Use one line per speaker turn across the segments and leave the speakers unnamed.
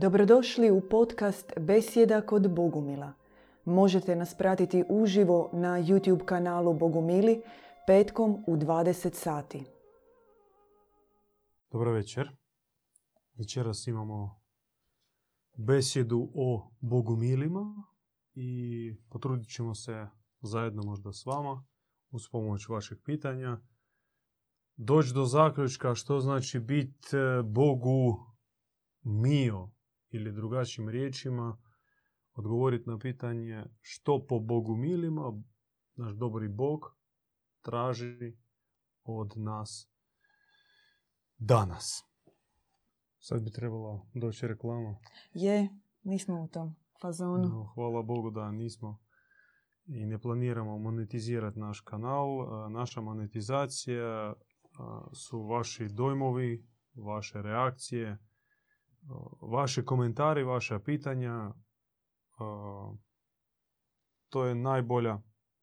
Dobrodošli u podcast Besjeda kod Bogumila. Možete nas pratiti uživo na YouTube kanalu Bogumili petkom u 20 sati.
Dobro večer. Večeras imamo besjedu o bogumilima i potrudit ćemo se zajedno možda s vama uz pomoć vaših pitanja doći do zaključka što znači biti Bogu mio ili drugačijim riječima odgovoriti na pitanje što po Bogu milima naš dobri Bog traži od nas danas. Sad bi trebala doći reklama.
Je, nismo u tom fazonu.
No, hvala Bogu da nismo i ne planiramo monetizirati naš kanal. Naša monetizacija su vaši dojmovi, vaše reakcije, vaše komentari, vaša pitanja. To je najbolja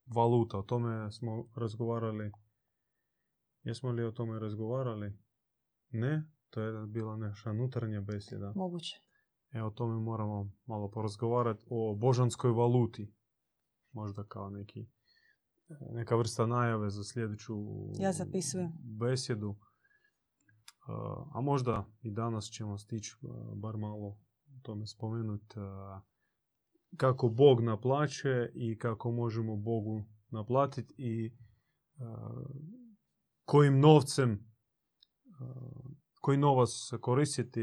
valuta. O tome smo razgovarali. Jesmo li o tome razgovarali? Ne, to je bila naša unutarnja besjeda.
Moguće.
E, o tome moramo malo porazgovarati o božanskoj valuti. Možda kao neki, neka vrsta najave za sljedeću
Ja zapisujem.
besjedu. A možda i danas ćemo stići bar malo tome spomenuti kako Bog naplaćuje i kako možemo Bogu naplatiti i kojim novcem, koji novac koristiti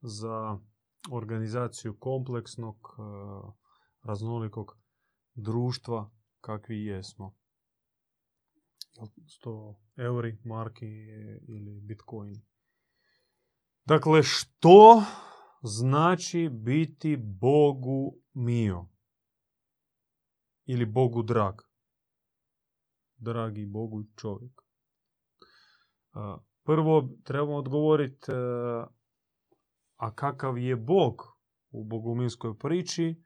za organizaciju kompleksnog, raznolikog društva kakvi jesmo. 100 euri, marki ili bitcoin. Dakle, što znači biti Bogu mio? Ili Bogu drag? Dragi Bogu čovjek. Prvo trebamo odgovoriti a kakav je Bog u bogumilskoj priči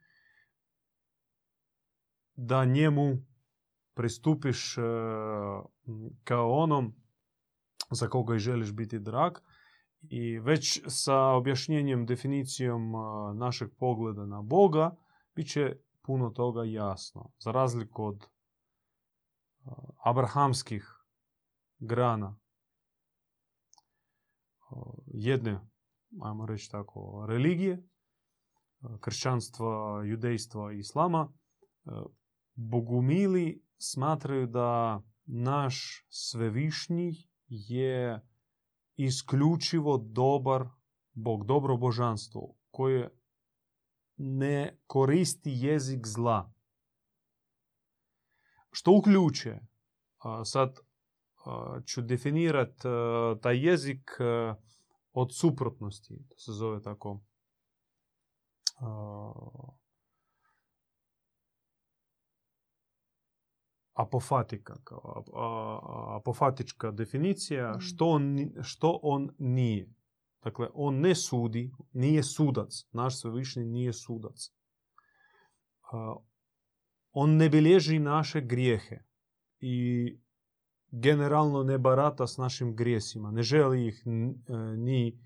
da njemu pristupiš kao onom za koga i želiš biti drag i već sa objašnjenjem, definicijom našeg pogleda na Boga bit će puno toga jasno. Za razliku od abrahamskih grana jedne, ajmo reći tako, religije, kršćanstva, judejstva i islama, bogumili smatraju da naš svevišnji je isključivo dobar Bog, dobro božanstvo koje ne koristi jezik zla. Što uključuje? Sad ću definirati taj jezik od suprotnosti. To se zove tako apofatika, kao apofatička definicija, što on, što on nije. Dakle, on ne sudi, nije sudac. Naš svevišnji nije sudac. On ne bilježi naše grijehe i generalno ne barata s našim grijesima. Ne želi ih ni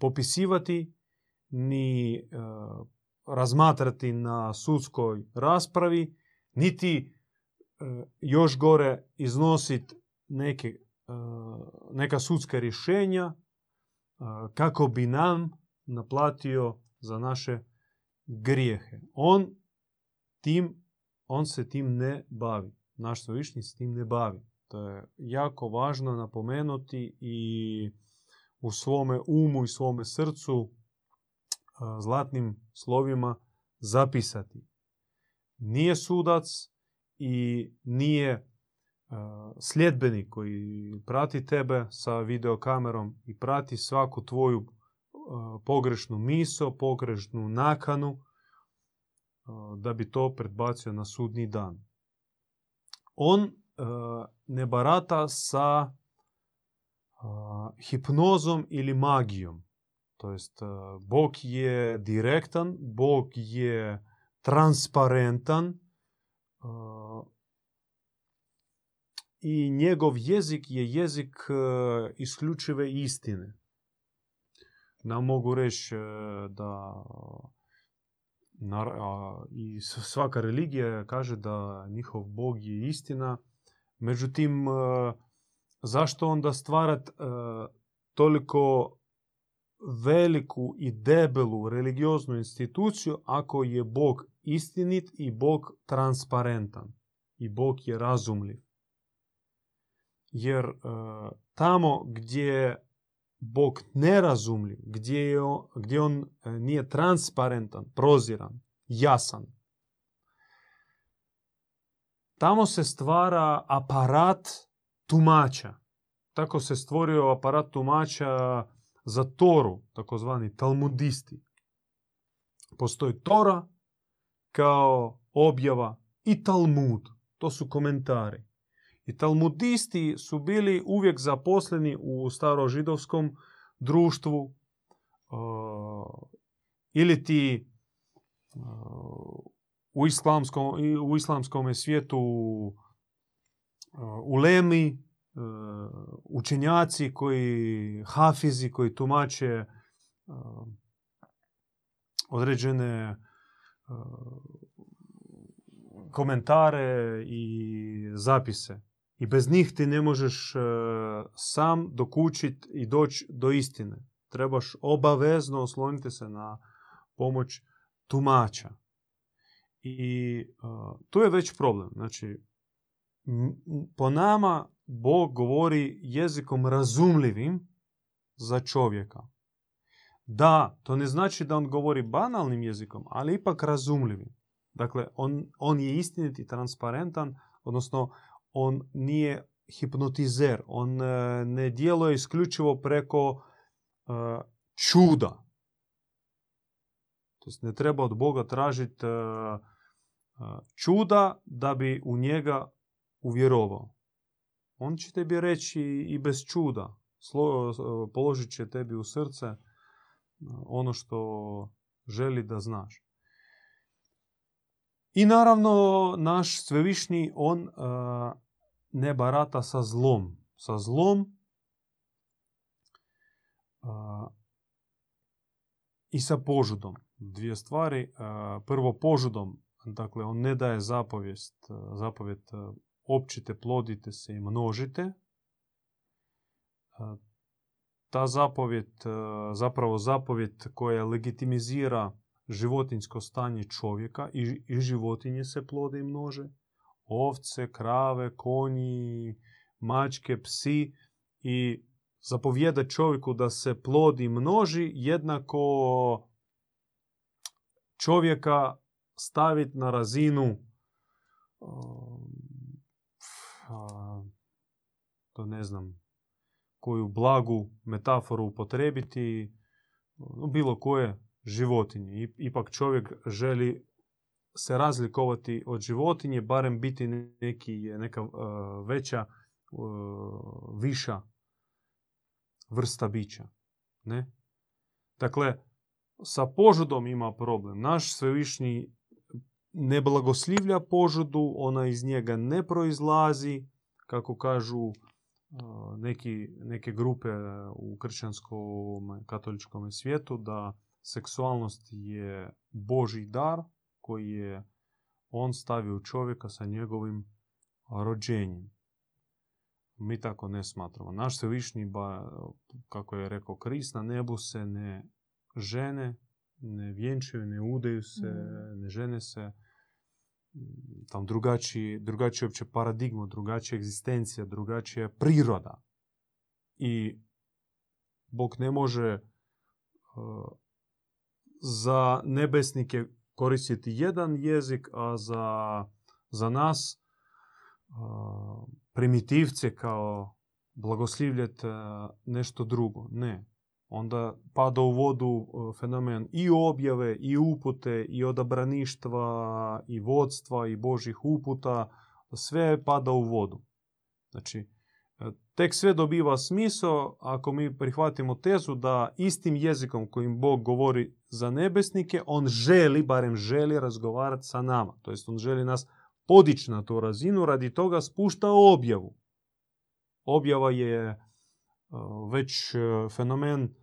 popisivati, ni razmatrati na sudskoj raspravi, niti još gore iznositi neke, neka sudska rješenja kako bi nam naplatio za naše grijehe. On, tim, on se tim ne bavi. Naš svevišnji s tim ne bavi. To je jako važno napomenuti i u svome umu i svome srcu zlatnim slovima zapisati. Nije sudac, i nije sljedbenik koji prati tebe sa videokamerom i prati svaku tvoju pogrešnu miso, pogrešnu nakanu da bi to predbacio na sudni dan. On ne barata sa hipnozom ili magijom. To jest, Bog je direktan, Bog je transparentan, i njegov jezik je jezik isključive istine. nam mogu reći da i svaka religija kaže da njihov Bog je istina. Međutim, zašto onda stvarat toliko veliku i debelu religioznu instituciju ako je Bog istinit i Bog transparentan i Bog je razumljiv. Jer e, tamo gdje Bog nerazumljiv, gdje, je gdje on e, nije transparentan, proziran, jasan, tamo se stvara aparat tumača. Tako se stvorio aparat tumača za Toru, takozvani talmudisti. Postoji Tora kao objava i Talmud, to su komentari. I talmudisti su bili uvijek zaposleni u starožidovskom društvu uh, ili ti uh, u islamskom, u islamskom svijetu uh, u Lemi, učenjaci koji hafizi, koji tumače određene komentare i zapise. I bez njih ti ne možeš sam dokučiti i doći do istine. Trebaš obavezno osloniti se na pomoć tumača. I tu je već problem. Znači, po nama Bog govori jezikom razumljivim za čovjeka. Da, to ne znači da on govori banalnim jezikom, ali ipak razumljivim. Dakle, on, on je istinit i transparentan, odnosno on nije hipnotizer, on e, ne djeluje isključivo preko e, čuda. To ne treba od Boga tražiti e, čuda da bi u njega uvjerovao. On će tebi reći i bez čuda. Položit će tebi u srce ono što želi da znaš. I naravno, naš svevišnji, on ne barata sa zlom. Sa zlom i sa požudom. Dvije stvari. Prvo požudom, dakle, on ne daje zapovjest, zapovjet općite, plodite se i množite. Ta zapovjed, zapravo zapovjed koja legitimizira životinsko stanje čovjeka i, i životinje se plode i množe. Ovce, krave, konji, mačke, psi i zapovjeda čovjeku da se plodi množi jednako čovjeka staviti na razinu to ne znam koju blagu metaforu upotrebiti bilo koje životinje. Ipak čovjek želi se razlikovati od životinje, barem biti neki, neka veća, viša vrsta bića. Ne? Dakle, sa požudom ima problem. Naš svevišnji ne blagoslivlja požudu, ona iz njega ne proizlazi, kako kažu neki, neke grupe u kršćanskom katoličkom svijetu, da seksualnost je Boži dar koji je on stavio čovjeka sa njegovim rođenjem. Mi tako ne smatramo. Naš svevišnji, ba, kako je rekao Krist, na nebu se ne žene, ne vjenčaju, ne udaju se, mm. ne žene se. Tam drugačiji, drugačija uopće paradigma, drugačija egzistencija, drugačija priroda. I Bog ne može uh, za nebesnike koristiti jedan jezik, a za, za nas uh, primitivce kao blagoslivljati uh, nešto drugo. Ne onda pada u vodu e, fenomen i objave, i upute, i odabraništva, i vodstva, i božih uputa. Sve pada u vodu. Znači, e, tek sve dobiva smisao ako mi prihvatimo tezu da istim jezikom kojim Bog govori za nebesnike, on želi, barem želi razgovarati sa nama. To jest on želi nas podići na tu razinu, radi toga spušta objavu. Objava je e, već fenomen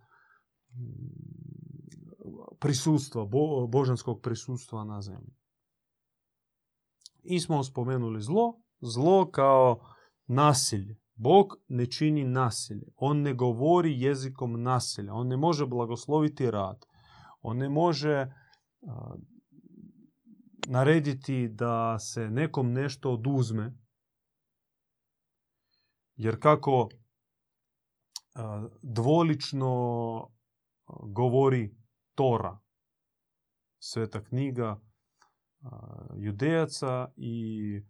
prisustva, bo, božanskog prisustva na zemlji. I smo spomenuli zlo. Zlo kao nasilje. Bog ne čini nasilje. On ne govori jezikom nasilja. On ne može blagosloviti rad. On ne može narediti da se nekom nešto oduzme. Jer kako dvolično govori Tora, sveta knjiga judejaca i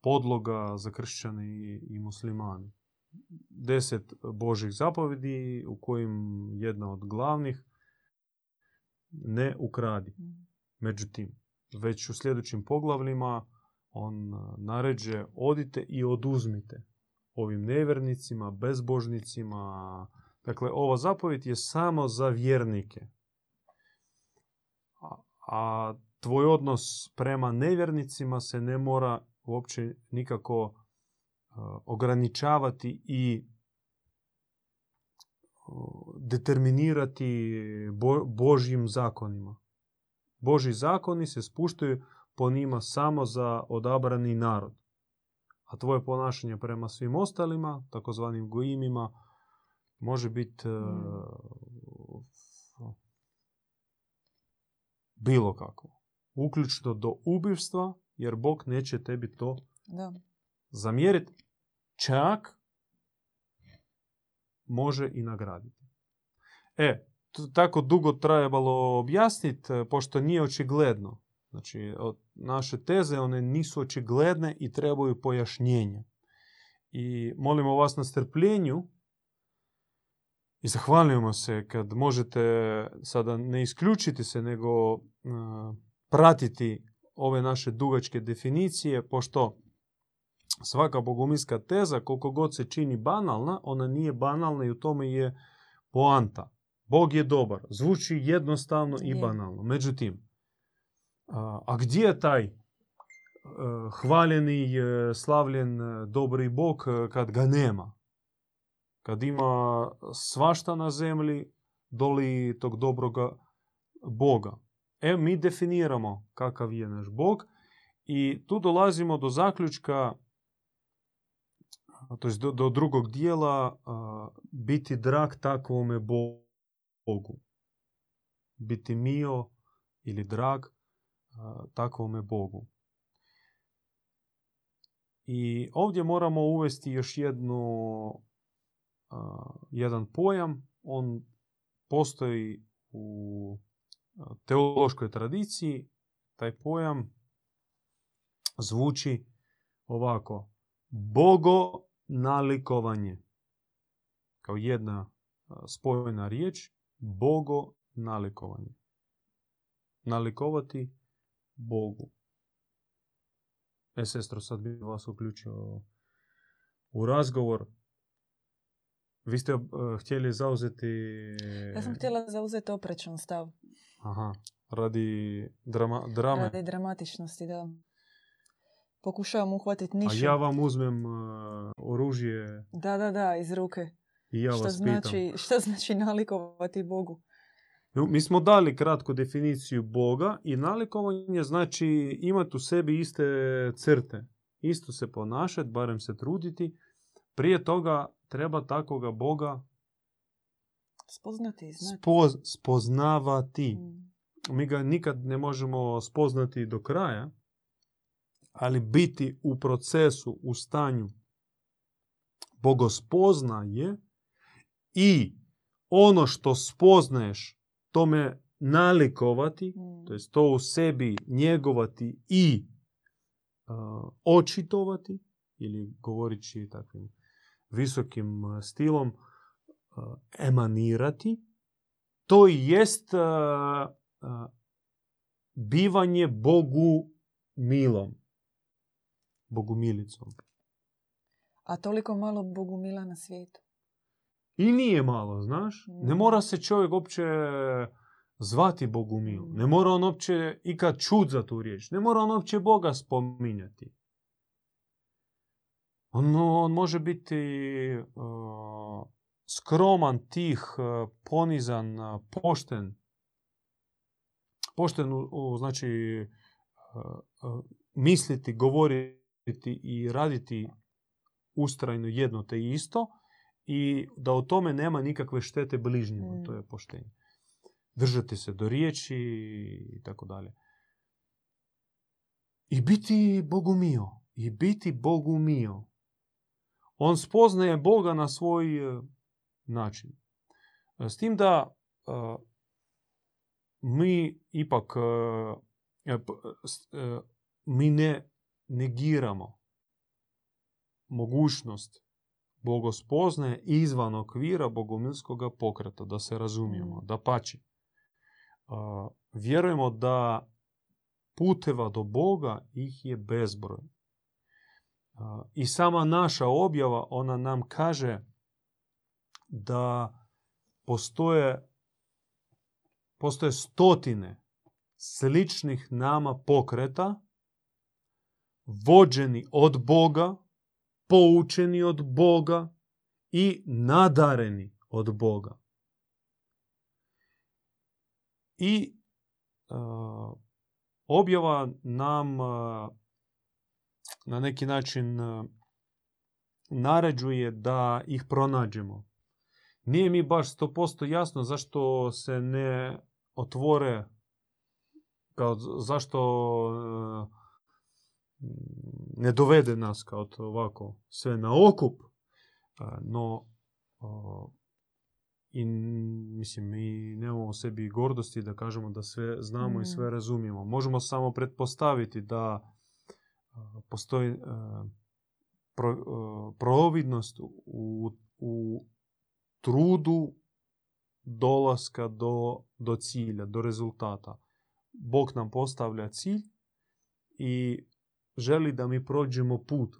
podloga za kršćane i muslimane. Deset Božih zapovedi u kojim jedna od glavnih ne ukradi. Međutim, već u sljedećim poglavljima on naređe odite i oduzmite ovim nevernicima, bezbožnicima. Dakle, ova zapovjed je samo za vjernike. A tvoj odnos prema nevjernicima se ne mora uopće nikako ograničavati i determinirati Božjim zakonima. Božji zakoni se spuštaju po njima samo za odabrani narod. A tvoje ponašanje prema svim ostalima, takozvanim gojimima, može biti mm. bilo kako. Uključno do ubivstva, jer Bog neće tebi to da. zamjeriti. Čak može i nagraditi. E, tako dugo trebalo objasniti, e, pošto nije očigledno. Znači, naše teze, one nisu očigledne i trebaju pojašnjenja. I molimo vas na strpljenju i zahvaljujemo se kad možete sada ne isključiti se, nego uh, pratiti ove naše dugačke definicije, pošto svaka bogumilska teza, koliko god se čini banalna, ona nije banalna i u tome je poanta. Bog je dobar. Zvuči jednostavno i banalno. Međutim, a gdje je taj e, hvaljeni, e, slavljen, e, dobri Bog kad ga nema? Kad ima svašta na zemlji, doli tog dobroga Boga. E, mi definiramo kakav je naš Bog i tu dolazimo do zaključka, to do, do drugog dijela, biti drag takvome Bogu. Biti mio ili drag takvome Bogu. I ovdje moramo uvesti još jednu, jedan pojam. On postoji u teološkoj tradiciji. Taj pojam zvuči ovako. Bogo nalikovanje. Kao jedna spojena riječ. Bogo nalikovanje. Nalikovati Bogu. E, sestro, sad bi vas uključio u razgovor. Vi ste uh, htjeli zauzeti...
Ja sam htjela zauzeti oprečan stav.
Aha, radi drama, drame.
Radi dramatičnosti, da. Pokušavam uhvatiti nišu.
A ja vam uzmem uh, oružje.
Da, da, da, iz ruke.
I ja
šta
vas
znači,
pitam.
Šta znači nalikovati Bogu?
Mi smo dali kratku definiciju Boga i nalikovanje znači imati u sebi iste crte. Isto se ponašati, barem se truditi. Prije toga treba takvoga Boga
spoznati, znati.
Spoz, spoznavati. Mm. Mi ga nikad ne možemo spoznati do kraja, ali biti u procesu, u stanju bogospoznaje i ono što spoznaješ tome nalikovati, mm. to jest to u sebi njegovati i uh, očitovati, ili govorići takvim visokim stilom, uh, emanirati, to jest uh, uh, bivanje Bogu milom, Bogu milicom.
A toliko malo Bogu mila na svijetu.
I nije malo, znaš. Ne mora se čovjek uopće zvati Bogumil. Ne mora on uopće ikad čut za tu riječ. Ne mora on uopće Boga spominjati. On, on može biti uh, skroman, tih, ponizan, pošten. Pošten, znači, misliti, govoriti i raditi ustrajno jedno te isto i da u tome nema nikakve štete bližnjima.
Mm.
To je poštenje. Držati se do riječi i tako dalje. I biti Bogumio. I biti Bogumio. On spoznaje Boga na svoj e, način. E, S tim da e, mi ipak mi ne negiramo mogućnost bogospoznaje izvan okvira bogomilskog pokreta, da se razumijemo,
Mm.
da pači. Vjerujemo da puteva do Boga ih je bezbroj. I sama naša objava, ona nam kaže da postoje, postoje stotine sličnih nama pokreta, vođeni od Boga, poučeni od Boga i nadareni od Boga. I a, objava nam a, na neki način a, naređuje da ih pronađemo. Nije mi baš 100% jasno zašto se ne otvore kao zašto e, ne dovede nas kao to ovako sve na okup, a, no i mislim mi nemamo u sebi gordosti da kažemo da sve znamo
Mm.
i sve razumijemo. Možemo samo pretpostaviti da postoji a, pro, a, providnost u, u trudu dolaska do, do cilja, do rezultata. Bog nam postavlja cilj i želi da mi prođemo put.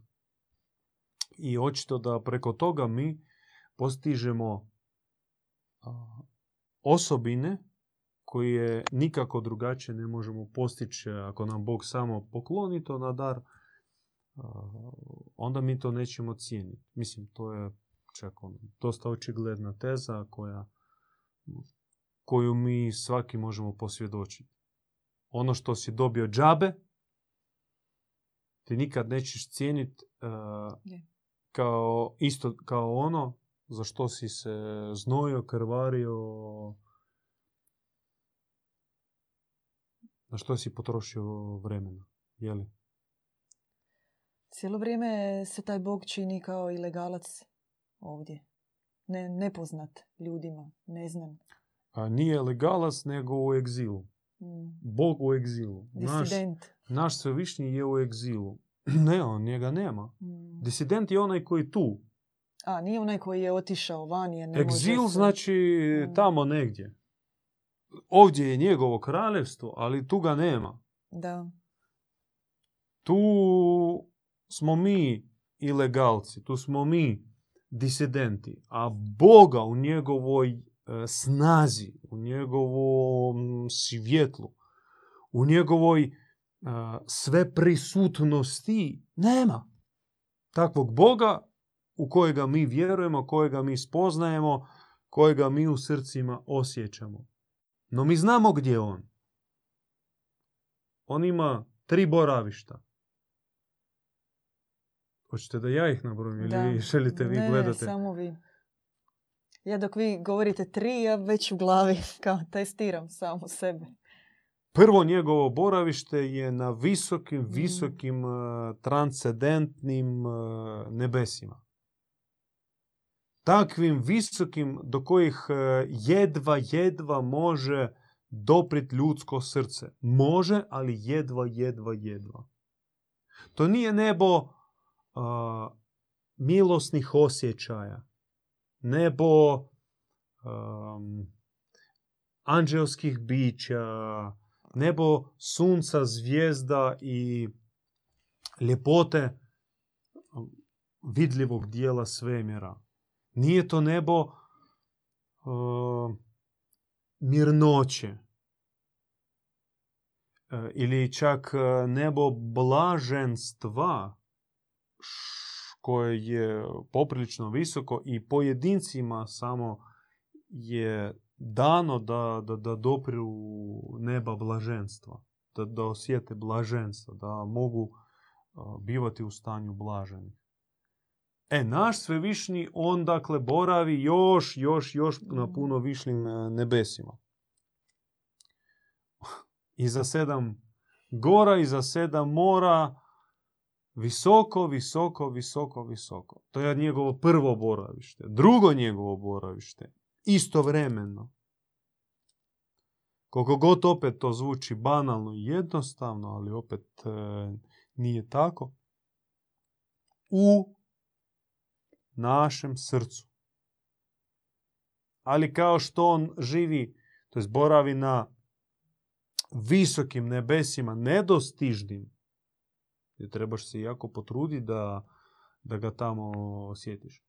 I očito da preko toga mi postižemo a, osobine koje nikako drugačije ne možemo postići ako nam Bog samo pokloni to na dar, a, onda mi to nećemo cijeniti. Mislim, to je čak ono, dosta očigledna teza koja, koju mi svaki možemo posvjedočiti. Ono što si dobio džabe, ti nikad nećeš cijeniti uh,
Je.
kao, isto kao ono za što si se znojio, krvario, na što si potrošio vremena. Jeli?
Cijelo vrijeme se taj Bog čini kao ilegalac ovdje. Ne, nepoznat ljudima, ne znam.
A nije legalac, nego u egzilu.
Mm.
Bog u egzilu. Naš,
Disident.
naš svevišnji je u egzilu. Ne, on njega nema.
Mm.
Disident je onaj koji je tu.
A, nije onaj koji je otišao van jer ne
Egzil
može se...
znači
Mm.
tamo negdje. Ovdje je njegovo kraljevstvo, ali tu ga nema.
Da.
Tu smo mi ilegalci, tu smo mi disidenti, a Boga u njegovoj e, snazi, u njegovom svjetlu, u njegovoj e, sve prisutnosti nema. Takvog Boga u kojega mi vjerujemo, kojega mi spoznajemo, kojega mi u srcima osjećamo. No mi znamo gdje je on. On ima tri boravišta. Hoćete da ja ih nabrojim ili želite vi
ne,
gledate?
Ne, samo vi. Ja dok vi govorite tri, ja već u glavi kao testiram samo sebe.
Prvo njegovo boravište je na visokim,
Mhm.
visokim, uh, transcendentnim uh, nebesima. Takvim visokim do kojih uh, jedva, jedva može doprit ljudsko srce. Može, ali jedva, jedva, jedva. To nije nebo uh, milosnih osjećaja. Nebo um, anđelskih bića, nebo sunca, zvijezda i ljepote vidljivog dijela svemira. Nije to nebo uh, mirnoće uh, ili čak uh, nebo blaženstva koje je poprilično visoko i pojedincima samo je dano da, da, da dopriru neba blaženstva, da, da osjete blaženstva, da mogu bivati u stanju blaženih. E, naš svevišnji, on dakle boravi još, još, još na puno višljim e, nebesima. I za sedam gora, i za sedam mora, visoko, visoko, visoko, visoko. To je njegovo prvo boravište. Drugo njegovo boravište, istovremeno. Koliko god opet to zvuči banalno i jednostavno, ali opet e, nije tako. U našem srcu. Ali kao što on živi, to je boravi na visokim nebesima, nedostižnim, gdje trebaš se jako potruditi da, da ga tamo osjetiš.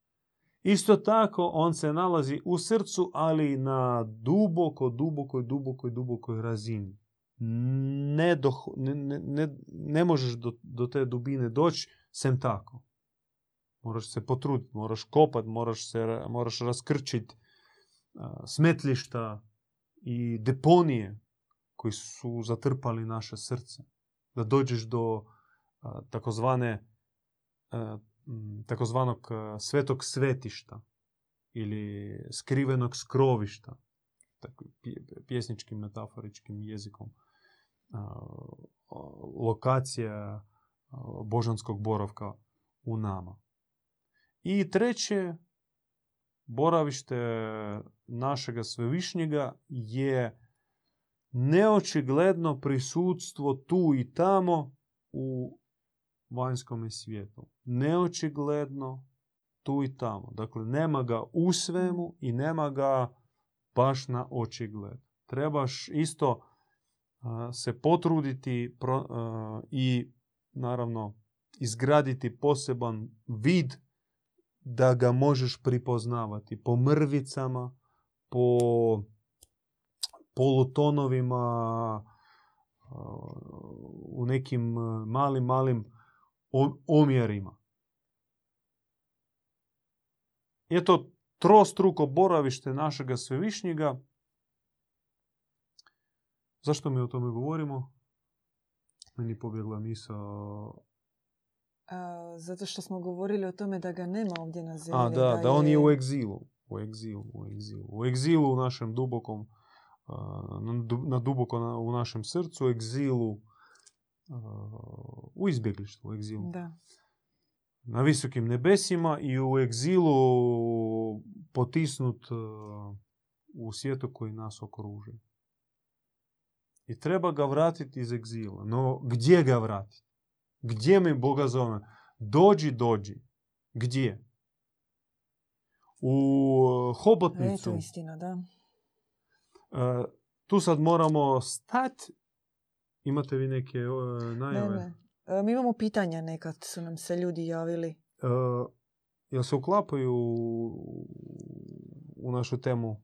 Isto tako, on se nalazi u srcu, ali na duboko, dubokoj, dubokoj, dubokoj razini. Ne, do, ne, ne, ne možeš do, do te dubine doći sem tako. Moraš se potruditi, moraš kopat, moraš, se, moraš raskrčiti smetlišta i deponije koji su zatrpali naše srce. Da dođeš do takozvane takozvanog svetog svetišta ili skrivenog skrovišta, tako, pjesničkim metaforičkim jezikom, lokacija božanskog boravka u nama. I treće, boravište našega svevišnjega je neočigledno prisutstvo tu i tamo u vanjskom svijetu. Neočigledno tu i tamo. Dakle, nema ga u svemu i nema ga baš na očigled. Trebaš isto se potruditi i naravno izgraditi poseban vid da ga možeš pripoznavati po mrvicama, po polutonovima, u nekim malim, malim omjerima. Je to trostruko boravište našega svevišnjega. Zašto mi o tome govorimo? Meni pobjegla misa
zato što smo govorili o tome da ga nema ovdje na zemlji.
A, da, da, on je u egzilu. U egzilu, u egzilu. U egzilu u našem dubokom, na duboko u našem srcu, u egzilu, u izbjeglištvu, u egzilu.
Da.
Na visokim nebesima i u egzilu potisnut u svijetu koji nas okružuje. I treba ga vratiti iz egzila. No, gdje ga vratiti? Gdje mi Boga zove? Dođi, dođi. Gdje? U Hobotnicu.
E, istina, da.
Uh, tu sad moramo stati. Imate vi neke uh, najave?
Ne, ne. mi imamo pitanja nekad, su nam se ljudi javili.
Uh, jel se uklapaju u našu temu?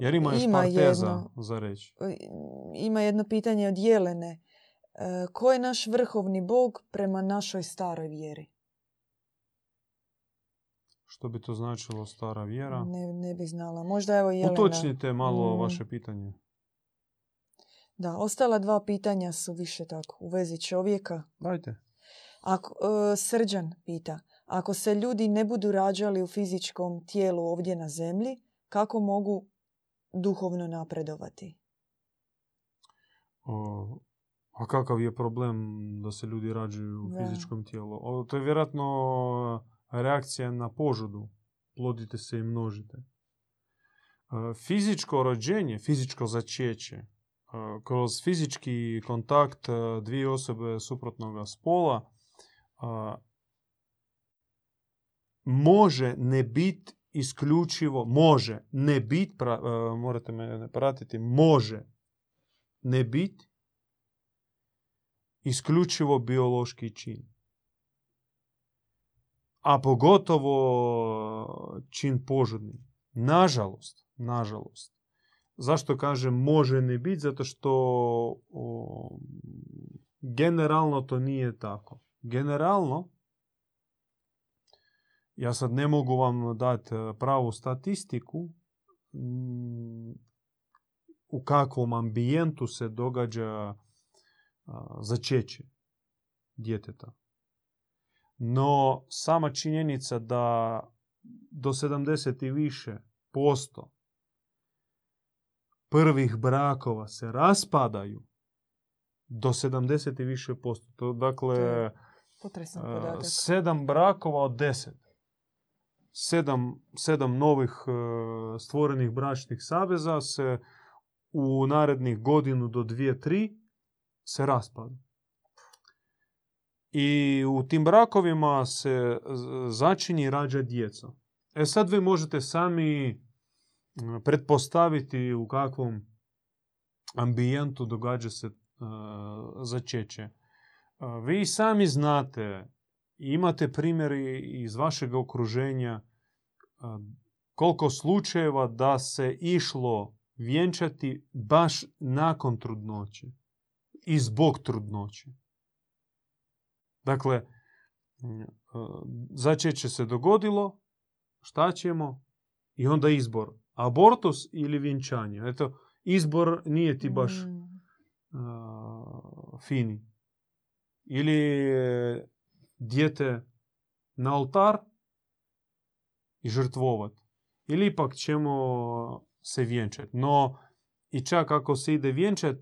Jer ima još
ima
par teza
jedno,
za reći.
Ima jedno pitanje od Jelene. E, ko je naš vrhovni bog prema našoj staroj vjeri?
Što bi to značilo stara vjera?
Ne, ne bi znala. Možda evo Jelena...
Utočnite malo mm. vaše pitanje.
Da, ostala dva pitanja su više tako u vezi čovjeka.
Dajte.
Ako, e, srđan pita, ako se ljudi ne budu rađali u fizičkom tijelu ovdje na zemlji, kako mogu duhovno napredovati?
O, a kakav je problem da se ljudi rađaju u fizičkom tijelu? to je vjerojatno reakcija na požudu. Plodite se i množite. E, fizičko rođenje, fizičko začeće, e, kroz fizički kontakt e, dvije osobe suprotnog spola može ne biti isključivo, može ne biti, morate me pratiti, može ne biti isključivo biološki čin. A pogotovo čin požudni. Nažalost, nažalost. Zašto kažem može ne biti? Zato što o, generalno to nije tako. Generalno ja sad ne mogu vam dati pravu statistiku mm, u kakvom ambijentu se događa začeće djeteta. No, sama činjenica da do 70 i više posto prvih brakova se raspadaju do 70 i više posto. To, dakle, sedam brakova od deset. Sedam, sedam novih stvorenih bračnih saveza se u narednih godinu do dvije, tri se raspada. I u tim brakovima se začini i rađa djeca. E sad vi možete sami pretpostaviti u kakvom ambijentu događa se začeće. Vi sami znate, imate primjeri iz vašeg okruženja koliko slučajeva da se išlo vjenčati baš nakon trudnoće i zbog trudnoće. Dakle, začeće se dogodilo, šta ćemo? I onda izbor. Abortus ili vjenčanje. Eto, izbor nije ti baš mm. fini. Ili dijete na oltar i žrtvovat. Ili ipak ćemo se vjenčati. No, i čak ako se ide vjenčat,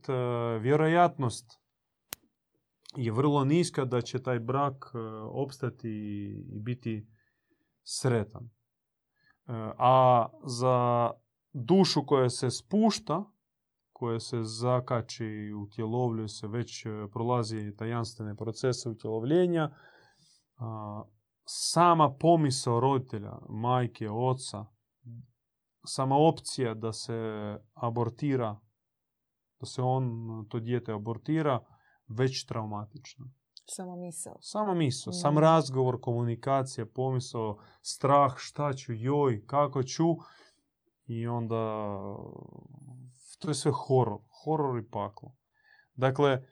vjerojatnost je vrlo niska da će taj brak opstati i biti sretan. A za dušu koja se spušta, koja se zakači, utjelovljuje se, već prolazi tajanstvene procese utjelovljenja, sama pomisao roditelja, majke, oca, sama opcija da se abortira, da se on, to dijete abortira, već traumatična.
Samo misao.
Samo misao. Sam razgovor, komunikacija, pomisao, strah, šta ću, joj, kako ću. I onda to je sve horor. Horor i paklo. Dakle,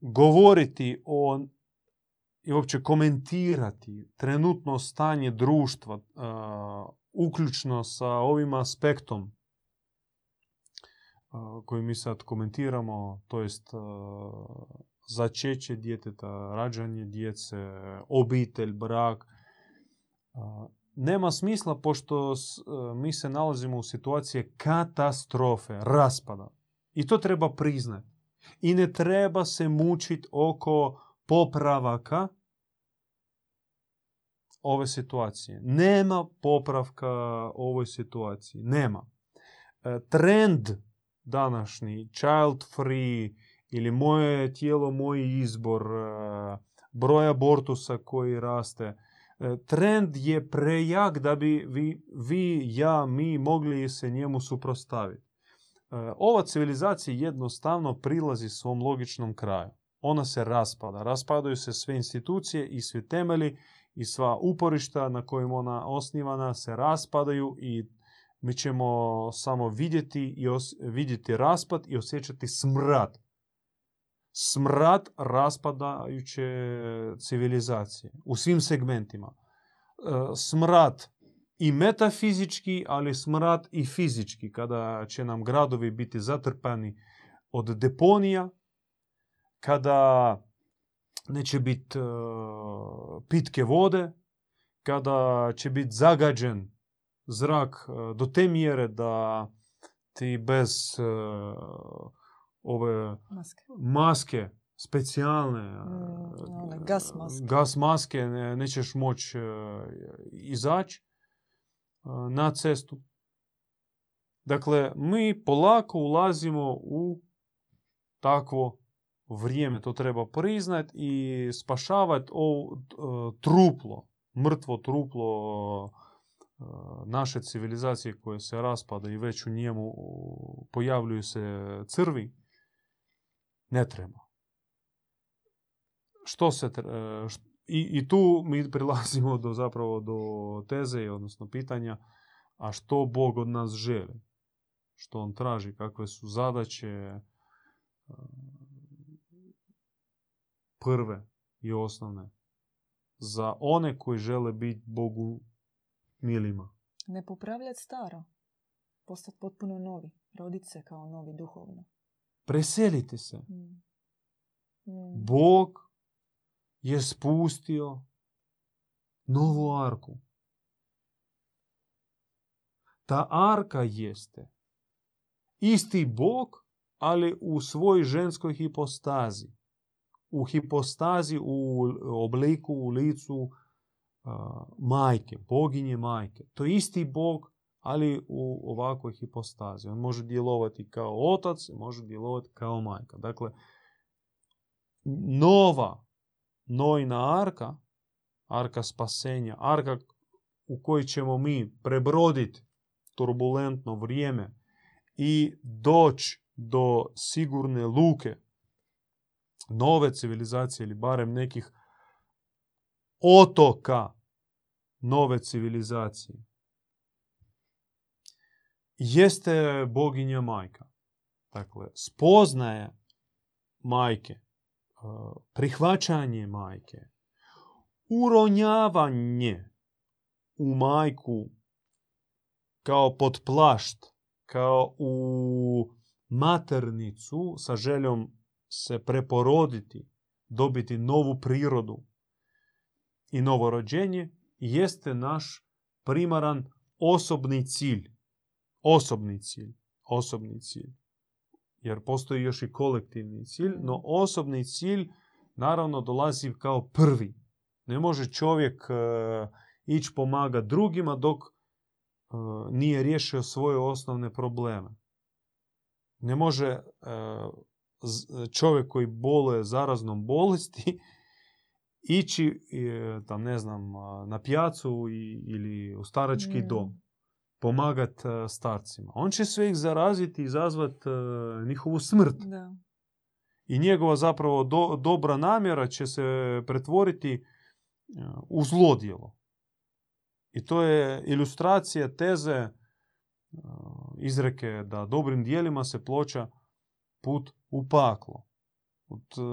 govoriti o i uopće komentirati trenutno stanje društva uključno sa ovim aspektom koji mi sad komentiramo, to jest začeće djeteta, rađanje djece, obitelj, brak, nema smisla pošto mi se nalazimo u situaciji katastrofe, raspada. I to treba priznati. I ne treba se mučiti oko popravaka ove situacije. Nema popravka ovoj situaciji. Nema. E, trend današnji, child free ili moje tijelo, moj izbor, e, broj abortusa koji raste, e, trend je prejak da bi vi, vi, ja, mi mogli se njemu suprostaviti. Ova civilizacija jednostavno prilazi svom logičnom kraju. Ona se raspada. Raspadaju se sve institucije i svi temeli i sva uporišta na kojim ona osnivana se raspadaju i mi ćemo samo vidjeti, i vidjeti raspad i osjećati smrad. Smrad raspadajuće civilizacije u svim segmentima. E, smrad i metafizički, ali smrad i fizički, kada će nam gradovi biti zatrpani od deponija, kada neće biti uh, pitke vode, kada će biti zagađen zrak uh, do te mjere da ti bez uh, ove
maske,
maske specijalne
mm, gas maske,
gas maske ne, nećeš moći izaći na cestu. Dakle, mi polako ulazimo u takvo vrijeme, to treba priznat i spašavati ovo e, truplo, mrtvo truplo e, naše civilizacije koje se raspada i već u njemu pojavljuju se crvi, ne treba. Što se e, i, I tu mi prilazimo do zapravo do teze, odnosno pitanja, a što Bog od nas želi? Što on traži? Kakve su zadaće? Prve i osnovne za one koji žele biti Bogu milima.
Ne popravljati staro. Postati potpuno novi. Roditi se kao novi duhovno.
Preselite se.
Mm. Mm.
Bog je spustio novu arku. Ta arka jeste isti Bog, ali u svojoj ženskoj hipostazi. U hipostazi, u obliku, u licu majke, boginje majke. To je isti Bog, ali u ovakvoj hipostazi. On može djelovati kao otac, može djelovati kao majka. Dakle, nova nojna arka, arka spasenja, arka u kojoj ćemo mi prebroditi turbulentno vrijeme i doći do sigurne luke nove civilizacije ili barem nekih otoka nove civilizacije jeste boginja majka. Dakle, spoznaje majke, prihvaćanje majke, uronjavanje u majku kao pod plašt, kao u maternicu sa željom se preporoditi, dobiti novu prirodu i novo rođenje, jeste naš primaran osobni cilj. Osobni cilj. Osobni cilj. Jer postoji još i kolektivni cilj, no osobni cilj naravno dolazi kao prvi. Ne može čovjek uh, ići pomagati drugima dok nije riješio svoje osnovne probleme. Ne može čovjek koji boluje zaraznom bolesti ići tam ne znam na pjacu ili u starački dom pomagati starcima. On će sve ih zaraziti i izazvati njihovu smrt.
Da.
I njegova zapravo dobra namjera će se pretvoriti u zlodjelo. I to je ilustracija teze izreke da dobrim dijelima se ploča put u paklo.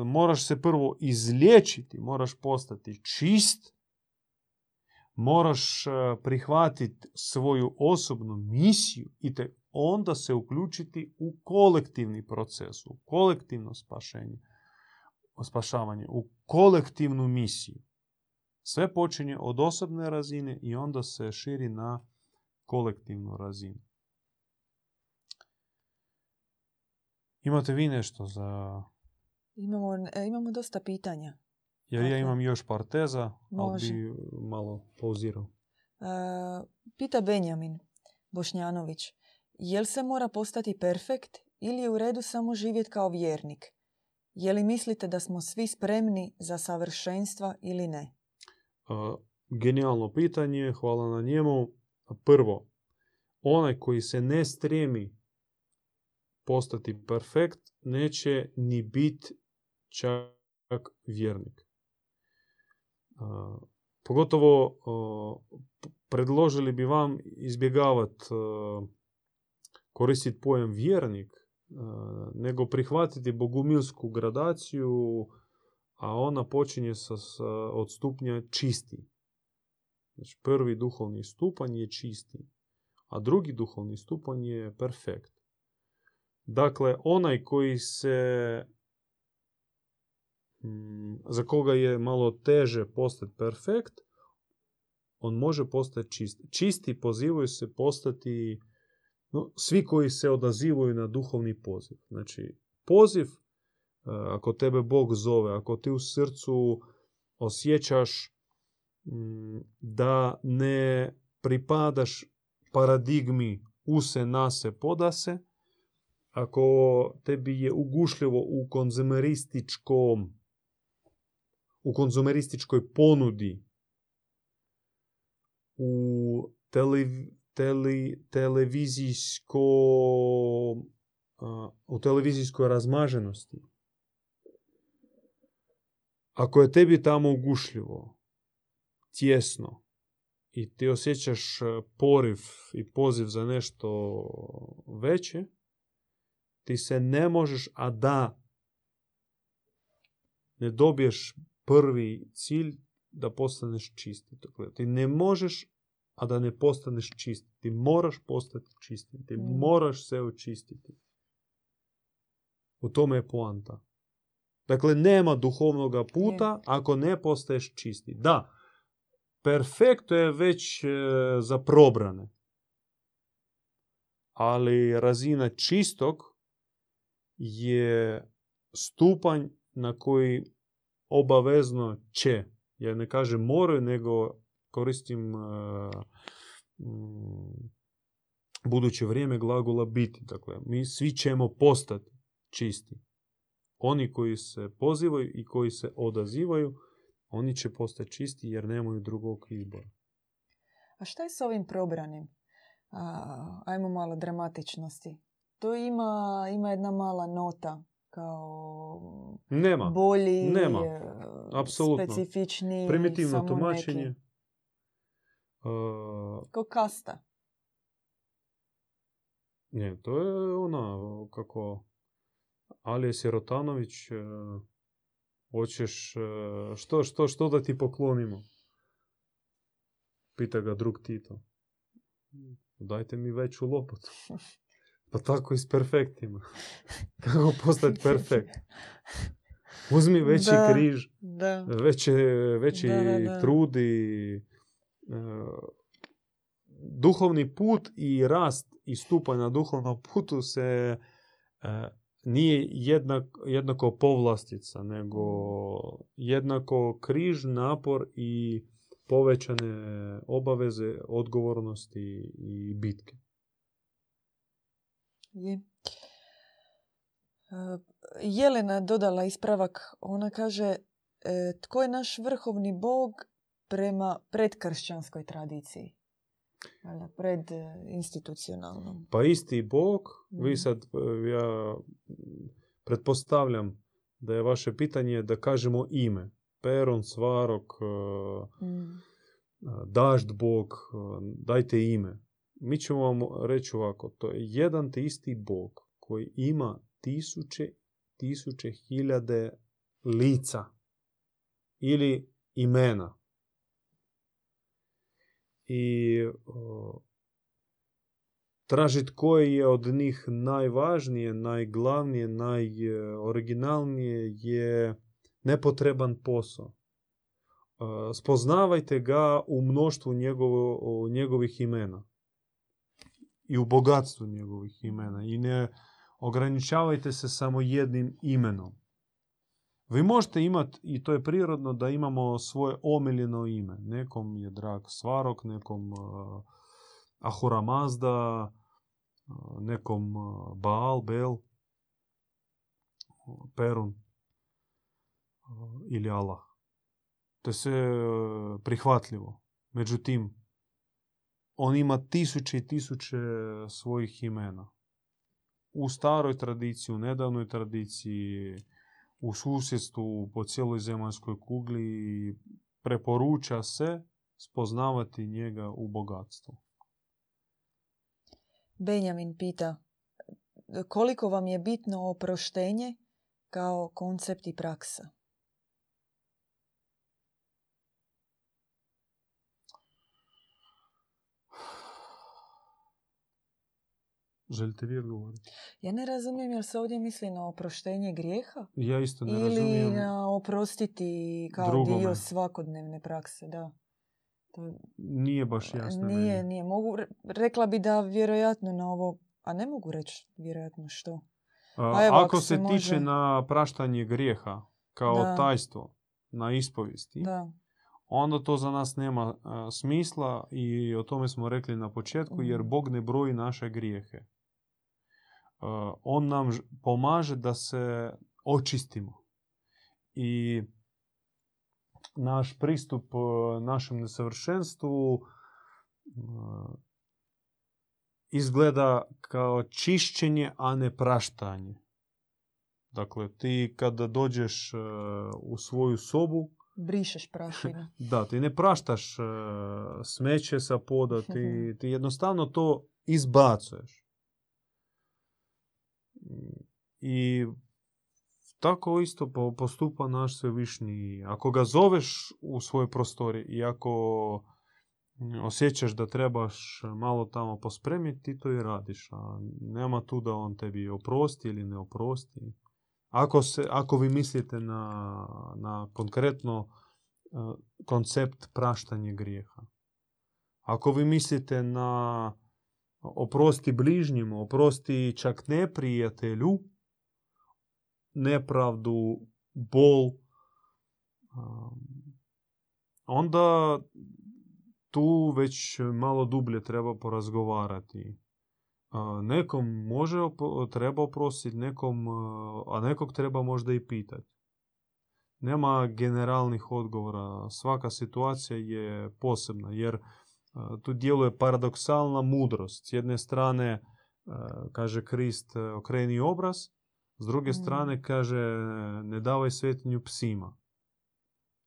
Moraš se prvo izliječiti, moraš postati čist, moraš prihvatiti svoju osobnu misiju i te onda se uključiti u kolektivni proces, u kolektivno spašenje, spašavanje, u kolektivnu misiju. Sve počinje od osobne razine i onda se širi na kolektivnu razinu. Imate vi nešto za...
Imamo, e, imamo dosta pitanja.
Jer ja imam još par teza, ali bi malo pauzirao.
E, pita Benjamin Bošnjanović. Jel se mora postati perfekt ili je u redu samo živjeti kao vjernik? Je li mislite da smo svi spremni za savršenstva ili ne?
Genijalno pitanje, hvala na njemu. Prvo, onaj koji se ne stremi postati perfekt, neće ni biti čak vjernik. Pogotovo predložili bi vam izbjegavati koristiti pojem vjernik, nego prihvatiti bogumilsku gradaciju a ona počinje sa, sa, od stupnja čisti. Znači prvi duhovni stupanj je čisti, a drugi duhovni stupanj je perfekt. Dakle, onaj koji se mm, za koga je malo teže postati perfekt, on može postati čist. Čisti pozivaju se postati no, svi koji se odazivaju na duhovni poziv. Znači, poziv E, ako tebe Bog zove, ako ti u srcu osjećaš mm, da ne pripadaš paradigmi use, nase, podase, ako tebi je ugušljivo u konzumerističkom u konzumerističkoj ponudi u tele, tele, televizijsko u televizijskoj razmaženosti ako je tebi tamo ugušljivo, tjesno i ti osjećaš e, poriv i poziv za nešto veće, ti se ne možeš, a da ne dobiješ prvi cilj, da postaneš čisti. Dakle, ti ne možeš, a da ne postaneš čisti. Ti moraš postati čisti. Ti
Mm.
moraš se očistiti. U tome je poanta. Dakle, nema duhovnoga puta ako ne postaješ čisti. Da, perfekto je već e, za probrane. Ali razina čistog je stupanj na koji obavezno će. Ja ne kažem moraju, nego koristim e, mm, buduće vrijeme glagola biti. Dakle, mi svi ćemo postati čisti. Oni koji se pozivaju i koji se odazivaju, oni će postati čisti jer nemaju drugog izbora.
A šta je s ovim probranim? Ajmo malo dramatičnosti. To ima, ima jedna mala nota kao
Nema.
bolji,
Nema.
e,
Apsolutno.
specifični,
Primitivno tumačenje. Uh,
Kao kasta.
Ne, to je ona, kako Alija Sirotanović, e, hoćeš, e, što, što, što da ti poklonimo? Pita ga drug Tito. Dajte mi veću lopotu. Pa tako i s perfektima. Kako postati perfekt? Uzmi veći
Da.
križ,
Da.
veće, veći
Da, da, da.
trud i e, duhovni put i rast i stupanj na duhovnom putu se e, nije jednak, jednako povlastica, nego jednako križ, napor i povećane obaveze, odgovornosti i bitke.
Je. E, Jelena dodala ispravak. Ona kaže e, tko je naš vrhovni bog prema predkršćanskoj tradiciji? Pred e, institucionalnom.
Pa isti Bog, vi
Mhm.
sad, ja pretpostavljam da je vaše pitanje da kažemo ime. Peron, Svarok,
Mm.
Dažd Bog, dajte ime. Mi ćemo vam reći ovako, to je jedan te isti Bog koji ima tisuće, tisuće hiljade lica ili imena. I tražiti koji je od njih najvažnije, najglavnije, najoriginalnije je nepotreban posao. E, Spoznavajte ga u mnoštvu njegovih imena i u bogatstvu njegovih imena i ne ograničavajte se samo jednim imenom. Vi možete imati, i to je prirodno, da imamo svoje omiljeno ime. Nekom je drag Svarok, nekom uh, Ahura Mazda, uh, nekom uh, Baal, Bel, Perun uh, ili Allah. To je sve prihvatljivo. Međutim, on ima tisuće i tisuće svojih imena. U staroj tradiciji, u nedavnoj tradiciji, u susjedstvu po cijeloj zemaljskoj kugli preporuča se spoznavati njega u bogatstvu.
Benjamin pita koliko vam je bitno oproštenje kao koncept i praksa?
Želite vi odgovoriti?
Ja ne razumijem jel se ovdje misli na oproštenje grijeha
Ja isto ne
ili
razumijem.
na oprostiti kao
drugome.
dio svakodnevne prakse, da. To
Nije baš jasno.
nije,
meni.
nije. Mogu, re- rekla bi da vjerojatno na ovo, a ne mogu reći vjerojatno što.
A,
Pa evo,
ako se
se
tiče
može-
na praštanje grijeha kao
Da.
tajstvo na ispovijesti,
Da.
onda to za nas nema a, smisla i o tome smo rekli na početku, jer
Mhm.
Bog ne broji naše grijehe. A, on nam pomaže da se očistimo. I naš pristup a, našem nesavršenstvu a, izgleda kao čišćenje, a ne praštanje. Dakle, ti kada dođeš u svoju sobu,
Brišeš prašinu.
da, ti ne praštaš smeće sa poda, ti, ti jednostavno to izbacuješ. I tako isto po- postupa naš svevišnji. Ako ga zoveš u svoj prostori i ako mm, osjećaš da trebaš malo tamo pospremiti, ti to i radiš. A nema tu da on tebi oprosti ili ne oprosti. Ako, se, ako vi mislite na, na konkretno e, koncept praštanje grijeha. Ako vi mislite na oprosti bližnjemu, oprosti čak neprijatelju, nepravdu, bol, onda tu već malo dublje treba porazgovarati. Nekom može treba oprostiti, nekom, a, nekog treba možda i pitati. Nema generalnih odgovora. Svaka situacija je posebna jer tu djeluje paradoksalna mudrost. S jedne strane, kaže Krist, e, okreni obraz, s druge
Mm.
strane kaže ne davaj svetinju psima.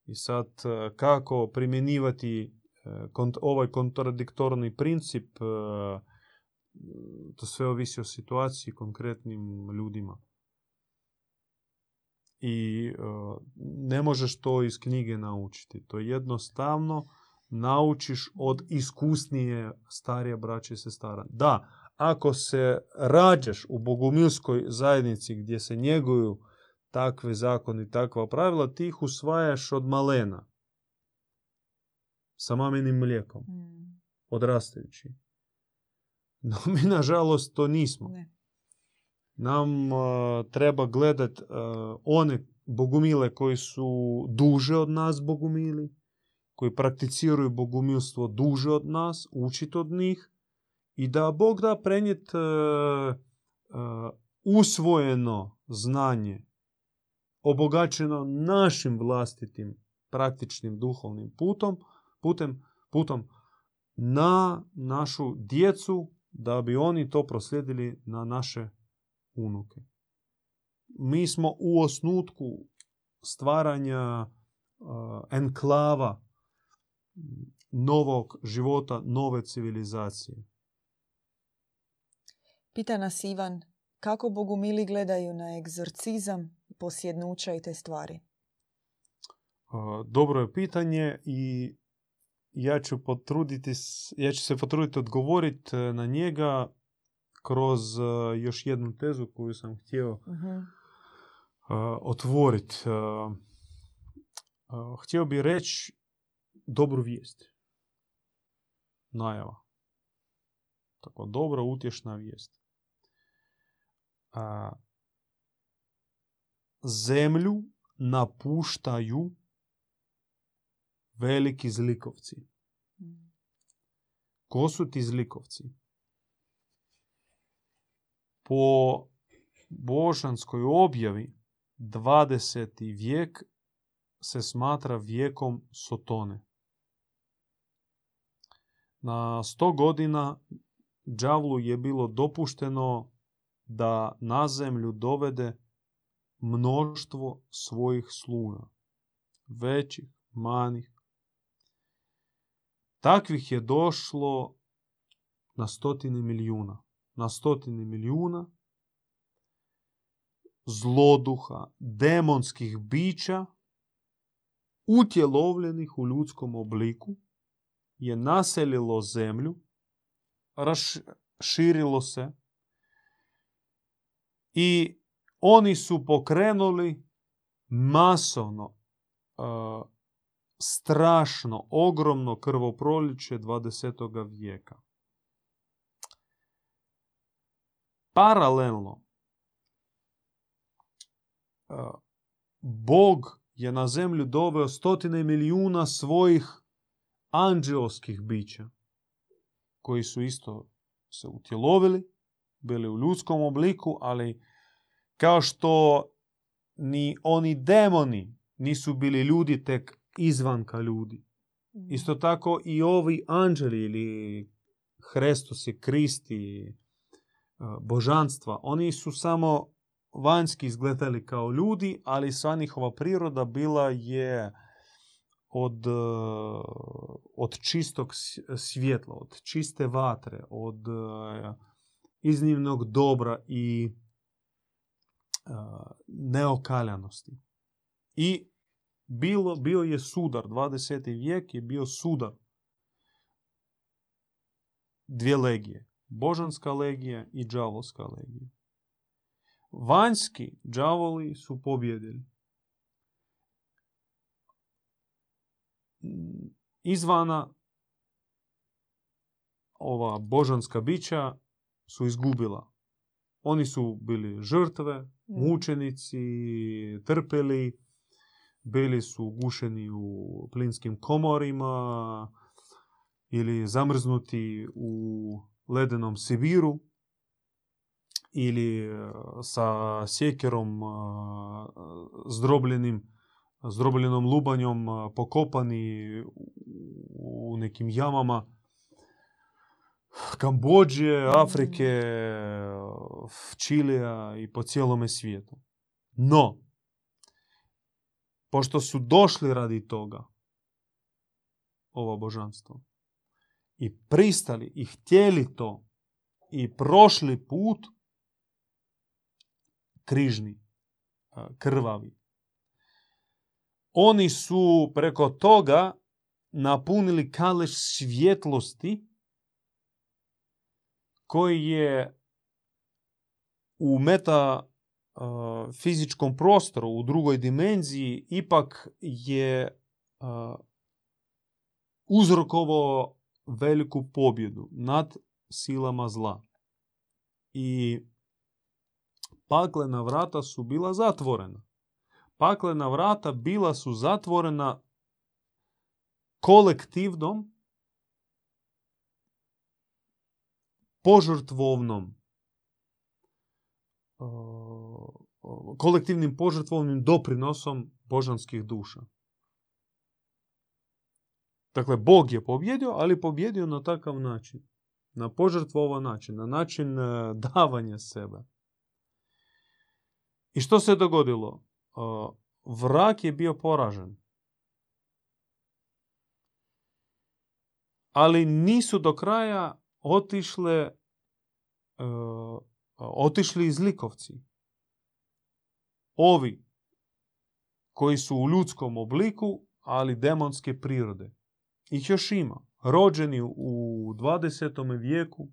I sad e, kako primjenjivati e, kont- ovaj kontradiktorni princip, e, to sve ovisi o situaciji konkretnim ljudima. I ne možeš to iz knjige naučiti. To jednostavno naučiš od iskusnije starije braće i sestara. Da, ako se rađaš u bogumilskoj zajednici gdje se njeguju takve zakoni, takva pravila, ti ih usvajaš od malena. Sa maminim mlijekom,
Mm,
odrastajući. No mi, nažalost, to nismo.
Ne.
Nam a, treba gledat a, one bogumile koji su duže od nas bogumili, koji prakticiraju bogumilstvo duže od nas, učiti od njih i da Bog da prenijet a, a, usvojeno znanje, obogaćeno našim vlastitim praktičnim duhovnim putom, putem, putom na našu djecu da bi oni to proslijedili na naše unuke. Mi smo u osnutku stvaranja uh, enklava novog života, nove civilizacije.
Pita nas Ivan, kako bogumili gledaju na egzorcizam, posjednuća i te stvari?
Dobro je pitanje i ja ću potruditi, ja ću se potruditi odgovoriti uh, na njega kroz uh, još jednu tezu koju sam htio
Mhm.
uh, otvoriti. Htio bih reći dobru vijest. Najava. Tako dobra, utješna vijest. A, zemlju napuštaju veliki zlikovci. Ko su ti zlikovci? Po božanskoj objavi 20. vijek se smatra vijekom Sotone. Na 100 godina đavlu je bilo dopušteno da na zemlju dovede mnoštvo svojih sluga, većih, manjih. Takvih je došlo na stotine milijuna. Na stotine milijuna zloduha, demonskih bića, utjelovljenih u ljudskom obliku, je naselilo zemlju, raširilo se i oni su pokrenuli masovno, uh, strašno, ogromno krvoproliče 20. vijeka. Paralelno, uh, Bog je na zemlju doveo stotine milijuna svojih anđeoskih bića, koji su isto se utjelovili, bili u ljudskom obliku, ali kao što ni oni demoni nisu bili ljudi tek izvanka ljudi.
Mm.
Isto tako i ovi anđeli ili Hrestosi, Kristi, božanstva, oni su samo vanjski izgledali kao ljudi, ali sva njihova priroda bila je od, od čistog svjetla, od čiste vatre, od iznimnog dobra i neokaljanosti. I bilo, bio je sudar, 20. vijek je bio sudar. Dvije legije. Božanska legija i džavolska legija. Vanjski džavoli su pobjedili. Izvana ova božanska bića su izgubila. Oni su bili žrtve, mučenici, trpeli, bili su gušeni u plinskim komorima ili zamrznuti u ledenom Sibiru ili e, sa sjekerom e, zdrobljenim, zdrobljenom lubanjom e, pokopani u nekim jamama Kambođe, Afrike, Čilija i po cijelome svijetu. No, pošto su došli radi toga, ovo božanstvo, i pristali i htjeli to i prošli put križni, krvavi. Oni su preko toga napunili kaleš svjetlosti koji je u meta fizičkom prostoru, u drugoj dimenziji, ipak je uzrokovao veliku pobjedu nad silama zla. I paklena vrata su bila zatvorena. Paklena vrata bila su zatvorena kolektivnom požrtvovnom kolektivnim požrtvovnim doprinosom božanskih duša. Dakle, Bog je pobjedio, ali pobjedio na takav način. Na požrtvovan način, na način e, davanja sebe. I što se dogodilo? Vrak je bio poražen. Ali nisu do kraja otišle e, otišli izlikovci. Ovi koji su u ljudskom obliku, ali demonske prirode. Ih još ima. Rođeni u 20. vijeku,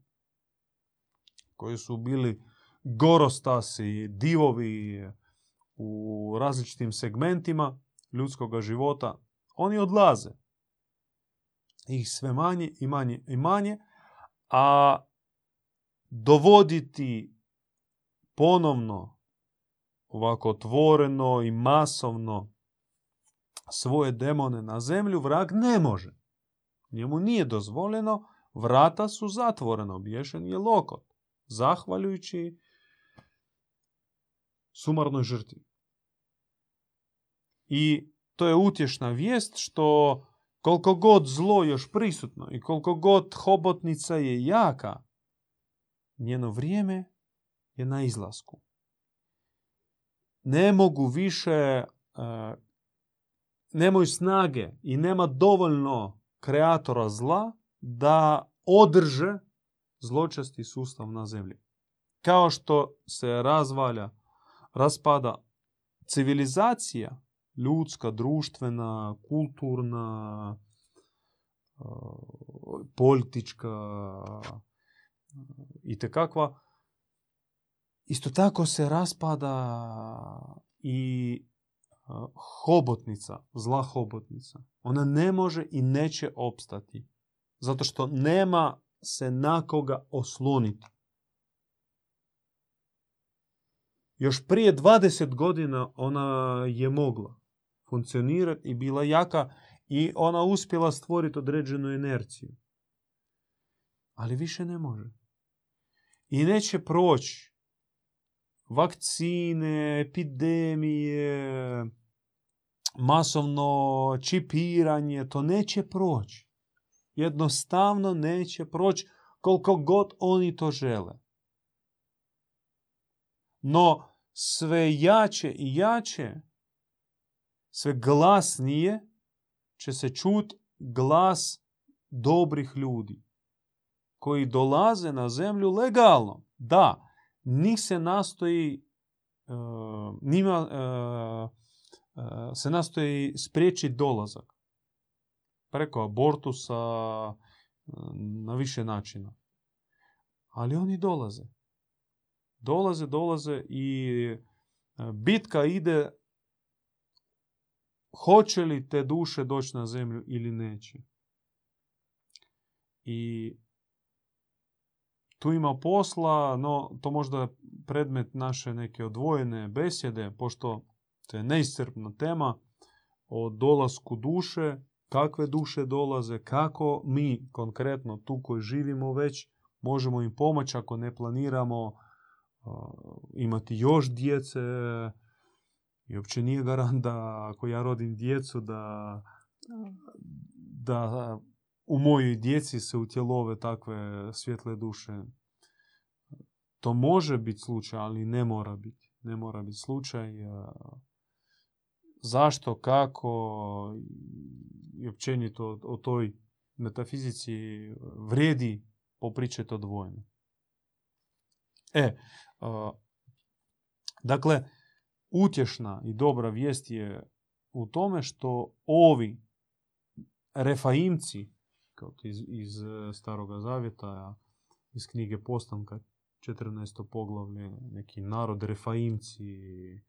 koji su bili gorostasi, divovi u različitim segmentima ljudskog života, oni odlaze. Ih sve manje i manje i manje, a dovoditi ponovno ovako otvoreno i masovno svoje demone na zemlju, vrag ne može. Njemu nije dozvoljeno, vrata su zatvorena, obješen je lokot, zahvaljujući sumarnoj žrtvi. I to je utješna vijest što koliko god zlo još prisutno i koliko god hobotnica je jaka, njeno vrijeme je na izlasku. Ne mogu više, uh, nemaju snage i nema dovoljno kreatora zla da održe zločasti sustav na zemlji. Kao što se razvalja, raspada civilizacija, ljudska, društvena, kulturna, politička i tekakva, isto tako se raspada i hobotnica, zla hobotnica. Ona ne može i neće opstati. Zato što nema se na koga osloniti. Još prije 20 godina ona je mogla funkcionirati i bila jaka i ona uspjela stvoriti određenu inerciju. Ali više ne može. I neće proći vakcine, epidemije, masovno čipiranje, to neće proći. Jednostavno neće proći koliko god oni to žele. No sve jače i jače, sve glasnije će se čut glas dobrih ljudi koji dolaze na zemlju legalno. Da, njih se nastoji njima se nastoji spriječiti dolazak preko abortusa na više načina. Ali oni dolaze. Dolaze, dolaze i bitka ide hoće li te duše doći na zemlju ili neće. I tu ima posla, no to možda predmet naše neke odvojene besjede, pošto to je neiscrpna tema o dolasku duše, kakve duše dolaze, kako mi konkretno tu koji živimo već možemo im pomoći ako ne planiramo imati još djece i uopće nije garant da ako ja rodim djecu da, da u mojoj djeci se utjelove takve svjetle duše. To može biti slučaj, ali ne mora biti. Ne mora biti slučaj. Zašto, kako i općenito o toj metafizici vrijedi popričati odvojeno. E, dakle, utješna i dobra vijest je u tome što ovi refaimci, kao iz, iz e, Staroga Zavjeta, iz knjige Postanka, 14. poglavlje, neki narod refaimci, e,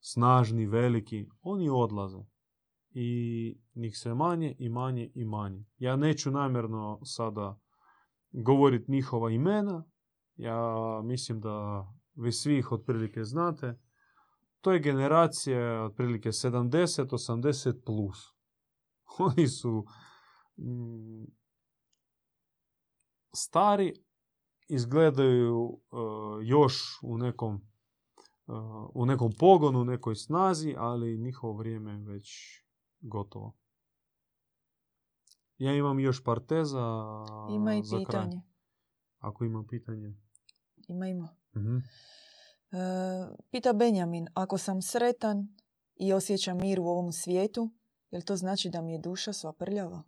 snažni, veliki, oni odlaze. I njih sve manje i manje i manje. Ja neću namjerno sada govoriti njihova imena. Ja mislim da vi svi ih otprilike znate. To je generacija otprilike 70-80 plus. Oni su mm, stari, izgledaju e, još u nekom, e, u nekom pogonu, u nekoj snazi, ali njihovo vrijeme je već gotovo. Ja imam još par teza
Ima i pitanje.
Ako ima pitanje.
Ima, ima. Mhm. E, pita Benjamin, ako sam sretan i osjećam mir u ovom svijetu, jel to znači da mi je duša sva prljava?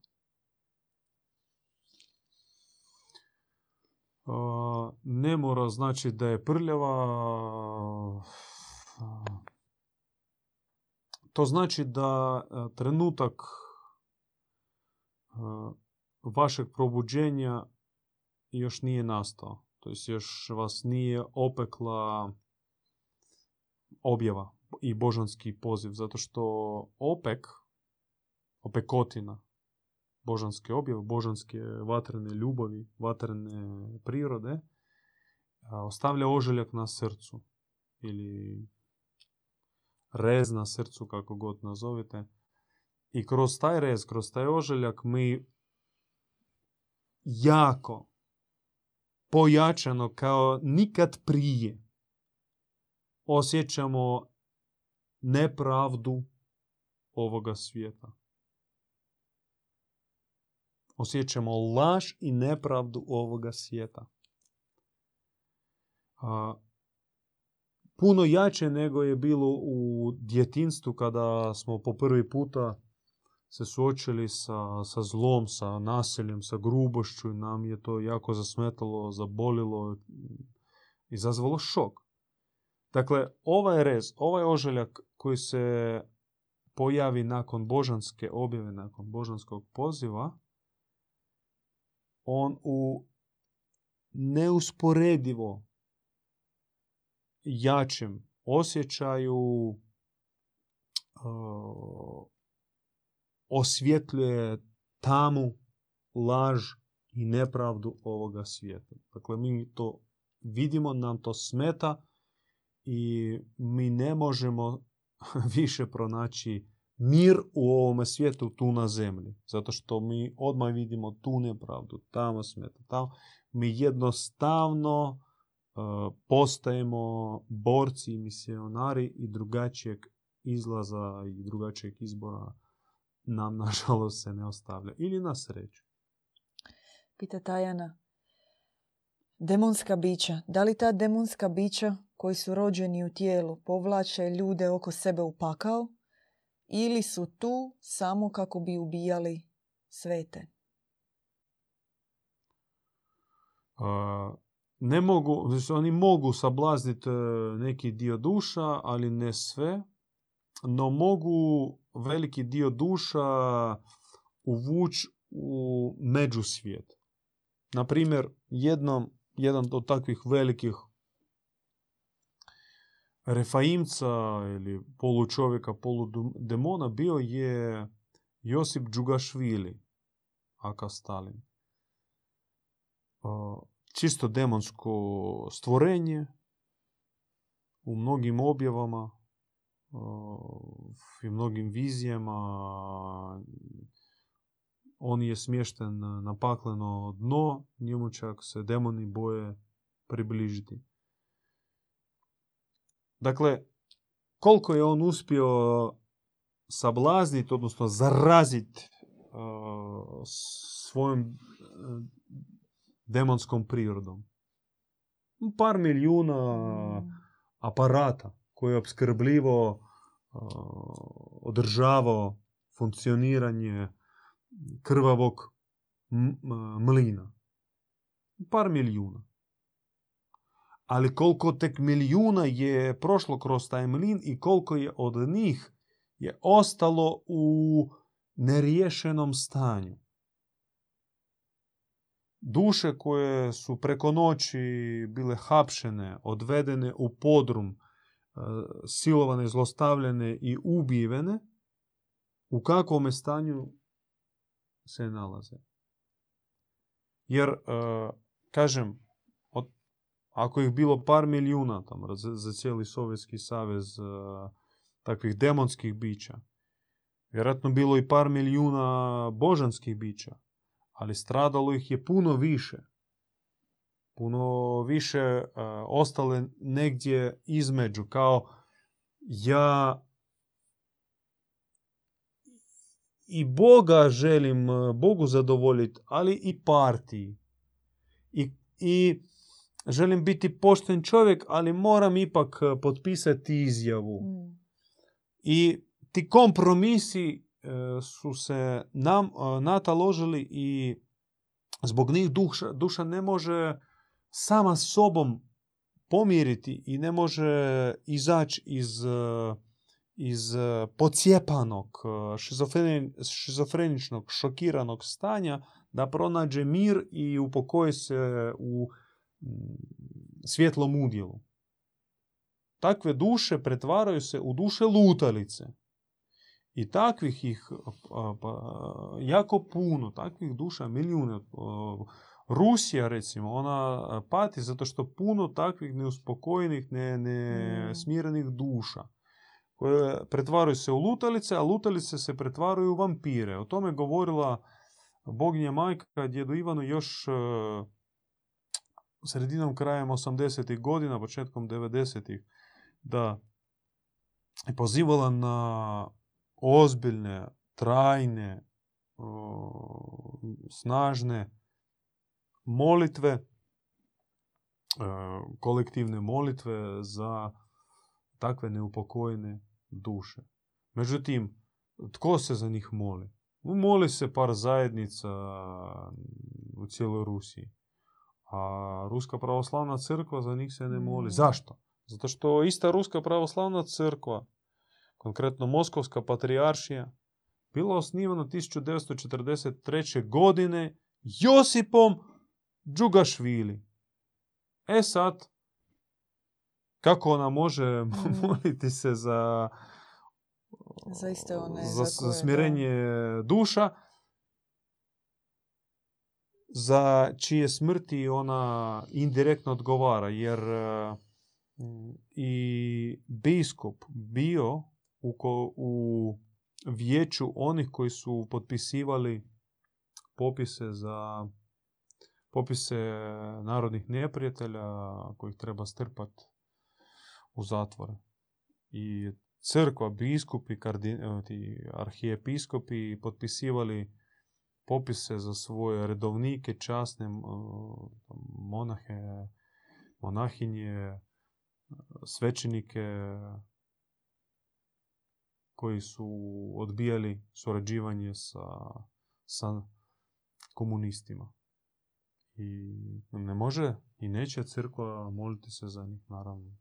ne mora znači da je prljava. To znači da e, trenutak e, vašeg probuđenja još nije nastao. To jest još vas nije opekla objava i božanski poziv. Zato što opek, opekotina, božanske objave, božanske vatrene ljubavi, vatrene prirode, ostavlja oželjak na srcu ili rez na srcu, kako god nazovete. I kroz taj rez, kroz taj oželjak mi jako pojačano kao nikad prije osjećamo nepravdu ovoga svijeta. Osjećamo laž i nepravdu ovoga svijeta. A, puno jače nego je bilo u djetinstvu kada smo po prvi puta se suočili sa, sa zlom, sa nasiljem, sa grubošću i nam je to jako zasmetalo, zabolilo, izazvalo šok. Dakle, ovaj rez, ovaj oželjak koji se pojavi nakon božanske objave, nakon božanskog poziva, on u neusporedivo jačem osjećaju osvjetljuje tamu, laž i nepravdu ovoga svijeta. Dakle, mi to vidimo, nam to smeta i mi ne možemo više pronaći mir u ovome svijetu tu na zemlji. Zato što mi odmah vidimo tu nepravdu, tamo smeta, tamo. Mi jednostavno uh, postajemo borci i misionari i drugačijeg izlaza i drugačijeg izbora nam nažalost se ne ostavlja. Ili na sreću.
Pita Tajana. Demonska bića. Da li ta demonska bića koji su rođeni u tijelu povlače ljude oko sebe u pakao ili su tu samo kako bi ubijali svete?
ne mogu, znači oni mogu sablazniti e, neki dio duša, ali ne sve, no mogu veliki dio duša uvući u međusvijet. Na primjer, jednom, jedan od takvih velikih refaimca ili polučovjeka, poludemona bio je Josip Džugašvili, aka Stalin. Čisto demonsko stvorenje u mnogim objavama i mnogim vizijama. On je smješten na pakleno dno, njemu čak se demoni boje približiti. Dakle, koliko je on uspio sablazniti, odnosno zaraziti uh, svojom uh, demonskom prirodom. Par milijuna aparata koji je obskrbljivo održavao funkcioniranje krvavog mlina. Par milijuna ali koliko tek milijuna je prošlo kroz taj mlin i koliko je od njih je ostalo u neriješenom stanju. Duše koje su preko noći bile hapšene, odvedene u podrum, silovane, zlostavljene i ubivene, u kakvom stanju se nalaze. Jer, kažem, ako ih bilo par milijuna tam, za, za cijeli Sovjetski savez takvih demonskih bića, vjerojatno bilo i par milijuna božanskih bića, ali stradalo ih je puno više. Puno više uh, ostale negdje između, kao ja i Boga želim Bogu zadovoljiti, ali i partiji. I, i želim biti pošten čovjek, ali moram ipak e, potpisati izjavu. Mm. I ti kompromisi e, su se nam e, nataložili i zbog njih duša, duša ne može sama sobom pomiriti i ne može izaći iz, iz pocijepanog, šizofreničnog, šokiranog stanja da pronađe mir i upokoji se u svjetlom udjelu. Takve duše pretvaraju se u duše lutalice. I takvih ih pa, jako puno, takvih duša milijune. Rusija recimo, ona pati zato što puno takvih neuspokojenih, ne, ne mm. smirenih duša koje pretvaraju se u lutalice, a lutalice se pretvaraju u vampire. O tome govorila boginja majka djedu Ivanu još sredinom krajem 80. godina, početkom 90. da je pozivala na ozbiljne, trajne, snažne molitve, e, kolektivne molitve za takve neupokojene duše. Međutim, tko se za njih moli? Moli se par zajednica u cijeloj Rusiji. A Ruska pravoslavna crkva za njih se ne moli. Mm. Zašto? Zato što ista Ruska pravoslavna crkva, konkretno Moskovska patrijaršija, bila osnivana 1943. godine Josipom Džugašvili. E sad, kako ona može mm. moliti se za,
za, one,
za, za smirenje duša, za čije smrti ona indirektno odgovara, jer e, i biskup bio u, u vijeću onih koji su potpisivali popise za popise narodnih neprijatelja kojih treba strpati u zatvore. I crkva, biskupi, kardin, arhijepiskopi potpisivali popise za svoje redovnike, časne monahe, monahinje, svećenike koji su odbijali surađivanje sa komunistima. I ne može i neće crkva moliti se za njih, naravno.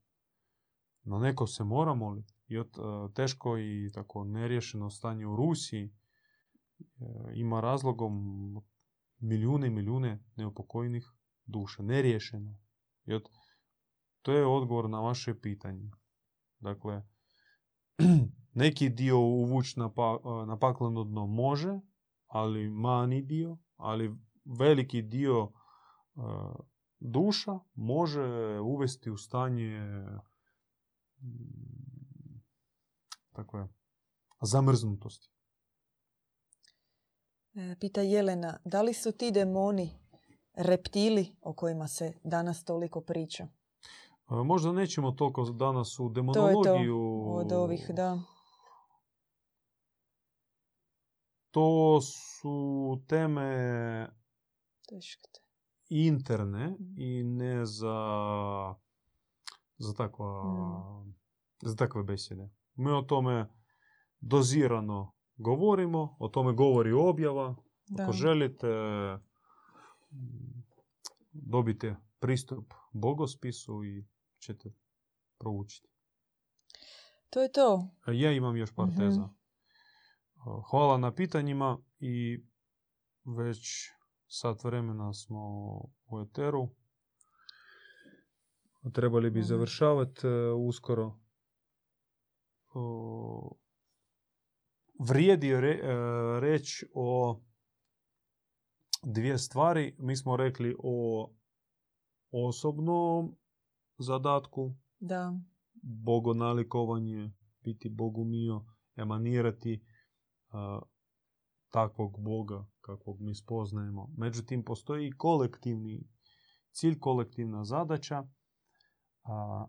No neko se mora moliti. I od, e, teško i tako neriješeno stanje u Rusiji e, ima razlogom milijune i milijune neupokojnih duša. Neriješeno. I od, to je odgovor na vaše pitanje. Dakle, neki dio uvući na, pa, na pakleno dno može, ali mani dio, ali veliki dio duša može uvesti u stanje takve zamrznutosti.
E, pita Jelena, da li su ti demoni reptili o kojima se danas toliko priča?
Možda nećemo toliko danas u demonologiju. To je to,
od ovih, da.
To su teme interne mhm. i ne za, za, takva, mm. za takve besede. Mi o tome dozirano govorimo, o tome govori objava. Da. Ako želite, dobite pristup bogospisu i ćete proučiti.
To je to.
Ja imam još par mhm. teza. Hvala na pitanjima i već sat vremena smo u Eteru. Trebali bi završavati e, uskoro. Vrijedi e, reći o dvije stvari. Mi smo rekli o osobnom zadatku.
Da.
Bogonalikovanje, biti bogumio, emanirati takvog Boga kakvog mi spoznajemo. Međutim, postoji i kolektivni cilj, kolektivna zadaća. A,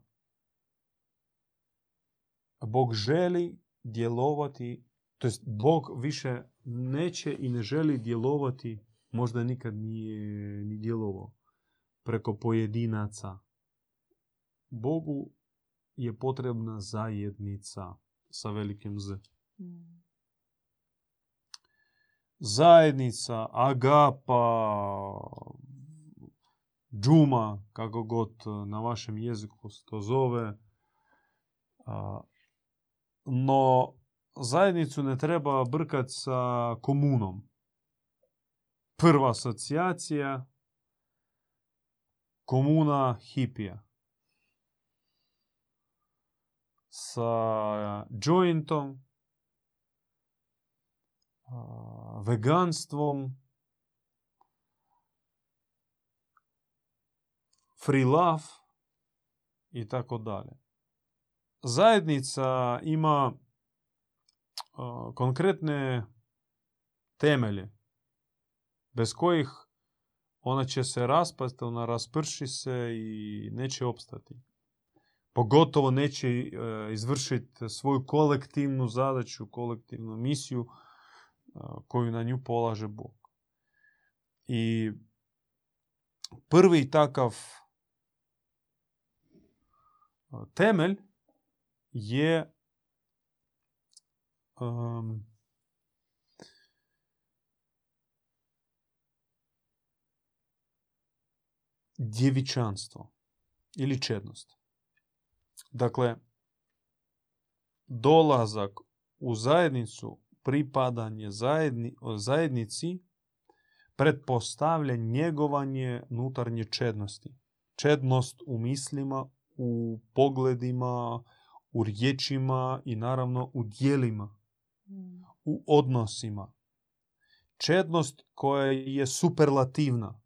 Bog želi djelovati, to jest Bog više neće i ne želi djelovati, možda nikad nije ni djelovao, preko pojedinaca. Bogu je potrebna zajednica sa velikim Z. Mm zajednica, agapa, džuma, kako god na vašem jeziku se to zove. No, zajednicu ne treba brkati sa komunom. Prva asocijacija komuna hipija. Sa jointom veganstvom, free love i tako dalje. Zajednica ima konkretne temelje bez kojih ona će se raspasti, ona rasprši se i neće opstati. Pogotovo neće izvršiti svoju kolektivnu zadaću, kolektivnu misiju koju na nju polaže Bog. I prvi takav temelj je um, djevičanstvo ili čednost. Dakle, dolazak u zajednicu pripadanje zajedni, zajednici pretpostavlja njegovanje unutarnje čednosti. Čednost u mislima, u pogledima, u riječima i naravno u dijelima, u odnosima. Čednost koja je superlativna,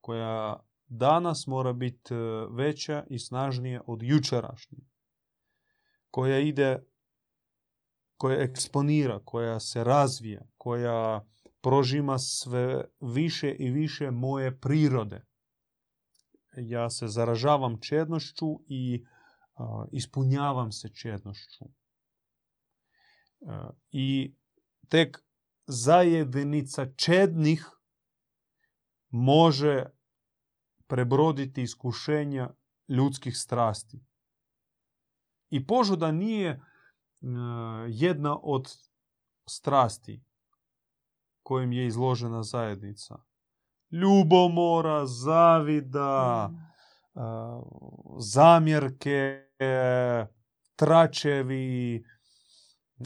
koja danas mora biti e, veća i snažnija od jučerašnje, koja ide koja eksponira, koja se razvija, koja prožima sve više i više moje prirode. Ja se zaražavam čednošću i ispunjavam se čednošću. I tek zajednica čednih može prebroditi iskušenja ljudskih strasti. I požuda nije E, jedna od strasti kojim je izložena zajednica. ljubomora, zavida,
Mm.
a, zamjerke, tračevi,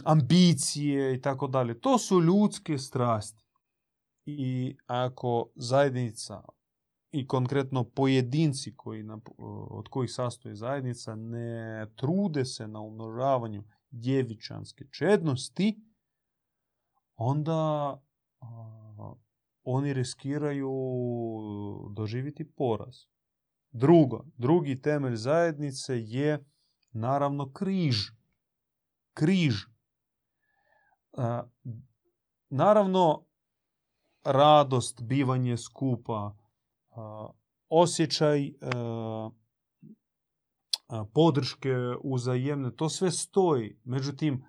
ambicije i tako dalje. To su ljudske strasti. I ako zajednica i konkretno pojedinci koji, od kojih sastoji zajednica ne trude se na umnožavanju djevičanske čednosti, onda oni riskiraju doživjeti poraz. Drugo, drugi temelj zajednice je naravno križ. Križ. Naravno, radost, bivanje skupa, osjećaj e, podrške uzajemne, to sve stoji. Međutim,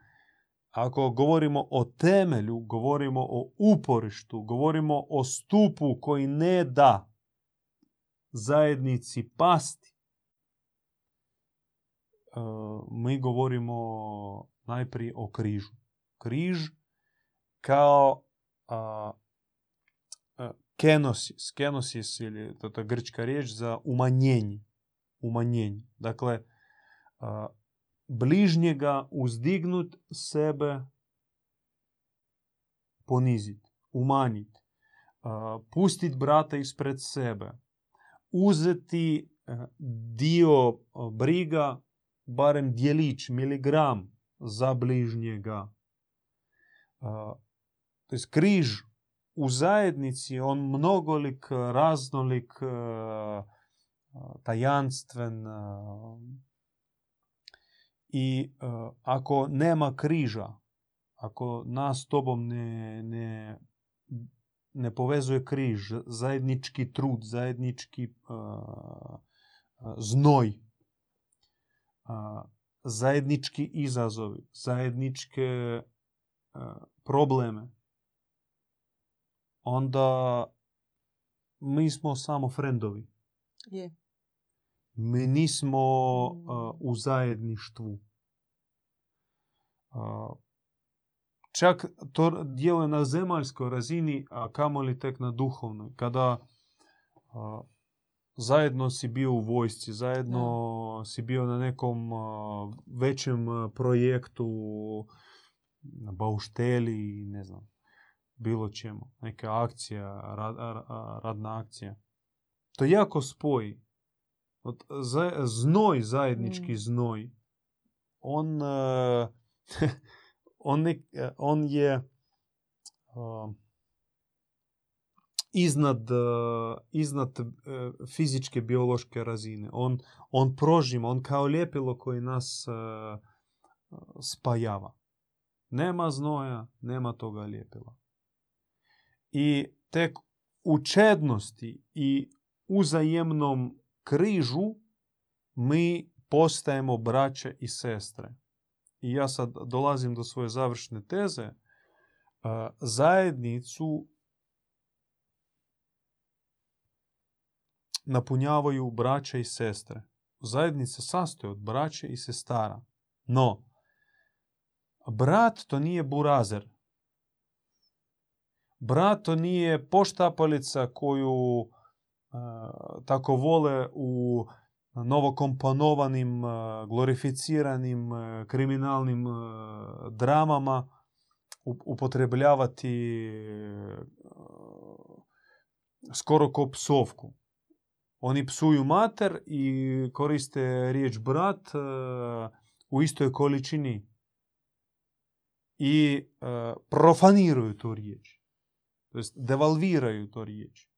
ako govorimo o temelju, govorimo o uporištu, govorimo o stupu koji ne da zajednici pasti, mi govorimo najprije o križu. Križ kao a, kenosis. Kenosis ili to je grčka riječ za umanjenje. Umanjenje. Dakle, bližnjega uzdignut sebe ponizit, umanjit, pustit brata ispred sebe, uzeti e, dio briga, barem dijelić, miligram za bližnjega. To je križ u zajednici, on mnogolik, raznolik, e, tajanstven, e, i uh, ako nema križa, ako nas s tobom ne, ne, ne povezuje križ, zajednički trud, zajednički uh, znoj, uh, zajednički izazovi, zajedničke probleme, onda mi smo samo frendovi.
Je.
Mi nismo u zajedništvu. Čak to djeluje na zemaljskoj razini, a kamoli tek na duhovnoj. Kada zajedno si bio u vojsci, zajedno si bio na nekom većem projektu, na baušteli, ne znam, bilo čemu, neka akcija, rad, radna akcija. To jako spoji znoj, zajednički znoj, on, on, ne, on je iznad, iznad fizičke biološke razine. On, on prožima, on kao ljepilo koji nas spajava. Nema znoja, nema toga ljepila. I tek u čednosti i uzajemnom križu mi postajemo braće i sestre. I ja sad dolazim do svoje završne teze. Zajednicu napunjavaju braća i sestre. Zajednica sastoji od braća i sestara. No, brat to nije burazer. Brat to nije poštapalica koju tako vole u novokomponovanim, glorificiranim kriminalnim dramama upotrebljavati skoro ko psovku. Oni psuju mater i koriste riječ brat u istoj količini i profaniraju tu riječ. To jest devalviraju tu riječ.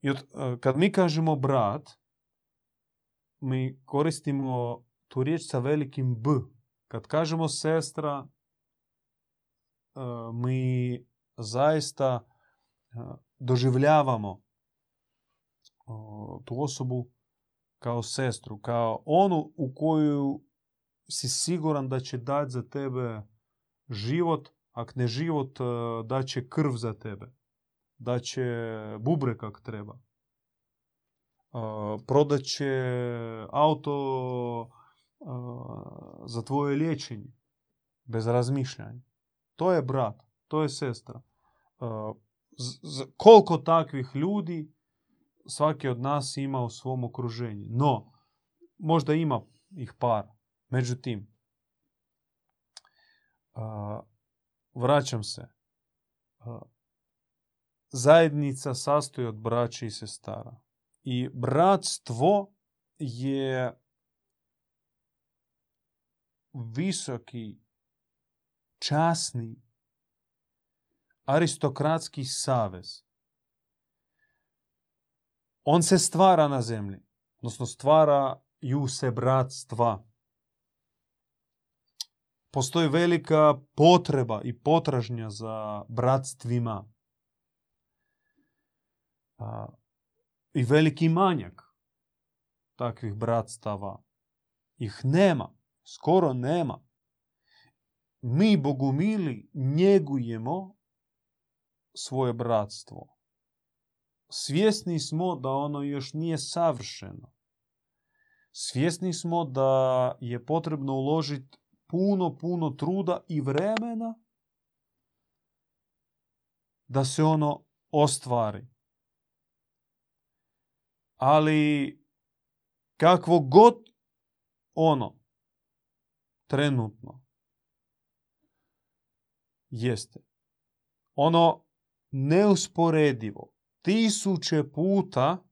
I od, kad mi kažemo brat, mi koristimo tu riječ sa velikim B. Kad kažemo sestra, mi zaista doživljavamo tu osobu kao sestru, kao onu u koju si siguran da će dati za tebe život, ako ne život, da će krv za tebe da će bubre kak treba. Prodat će auto za tvoje liječenje. Bez razmišljanja. To je brat, to je sestra. koliko takvih ljudi svaki od nas ima u svom okruženju. No, možda ima ih par. Međutim, vraćam se. Zajednica sastoji od braća i sestara. I bratstvo je visoki, časni, aristokratski savez. On se stvara na zemlji, odnosno stvaraju se bratstva. Postoji velika potreba i potražnja za bratstvima. I veliki manjak takvih bratstava. Ih nema, skoro nema. Mi, bogumili, njegujemo svoje bratstvo. Svjesni smo da ono još nije savršeno. Svjesni smo da je potrebno uložiti puno, puno truda i vremena da se ono ostvari. Ali kakvo god ono trenutno jeste. Ono neusporedivo tisuće puta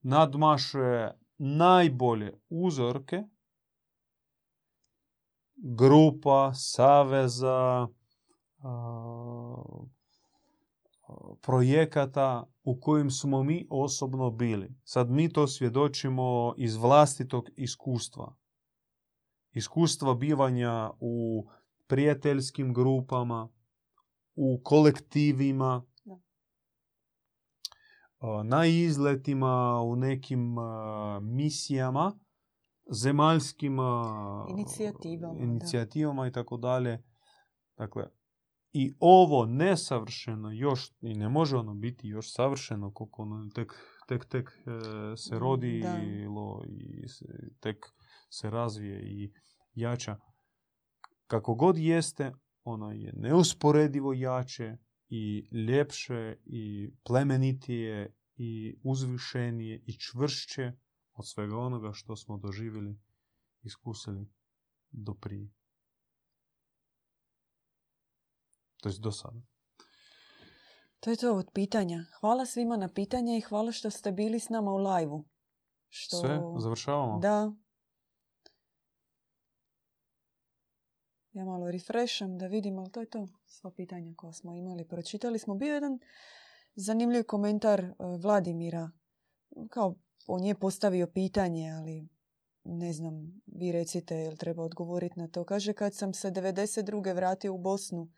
nadmašuje najbolje uzorke grupa, saveza, projekata u kojim smo mi osobno bili. Sad mi to svjedočimo iz vlastitog iskustva. Iskustva bivanja u prijateljskim grupama, u kolektivima, na izletima, u nekim misijama, zemaljskim
inicijativama,
inicijativama i tako dalje. Dakle, i ovo nesavršeno još, i ne može ono biti još savršeno, koliko ono tek, tek, tek e, se rodi i tek se razvije i jača. Kako god jeste, ono je neusporedivo jače i ljepše i plemenitije i uzvišenije i čvršće od svega onoga što smo doživjeli, iskusili do prije. To je do sada.
To je to od pitanja. Hvala svima na pitanje i hvala što ste bili s nama u live
Što... Sve, završavamo?
Da. Ja malo refresham da vidim, ali to je to. Sva pitanja koja smo imali. Pročitali smo. Bio jedan zanimljiv komentar e, Vladimira. Kao on je postavio pitanje, ali ne znam, vi recite jel treba odgovoriti na to. Kaže, kad sam se 92. vratio u Bosnu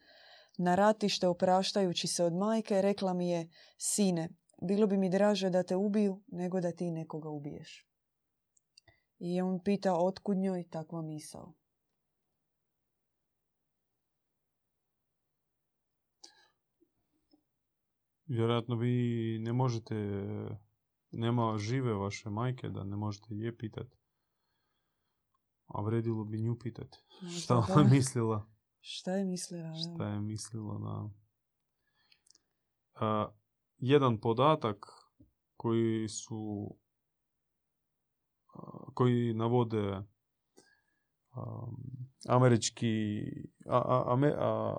na ratište opraštajući se od majke, rekla mi je, sine, bilo bi mi draže da te ubiju nego da ti nekoga ubiješ. I on pita otkud njoj takva misao.
Vjerojatno vi ne možete, nema žive vaše majke da ne možete je pitati. A vredilo bi nju pitati. Šta ona mislila?
Šta je mislila?
Šta je mislila, da. jedan podatak koji su koji navode američki a,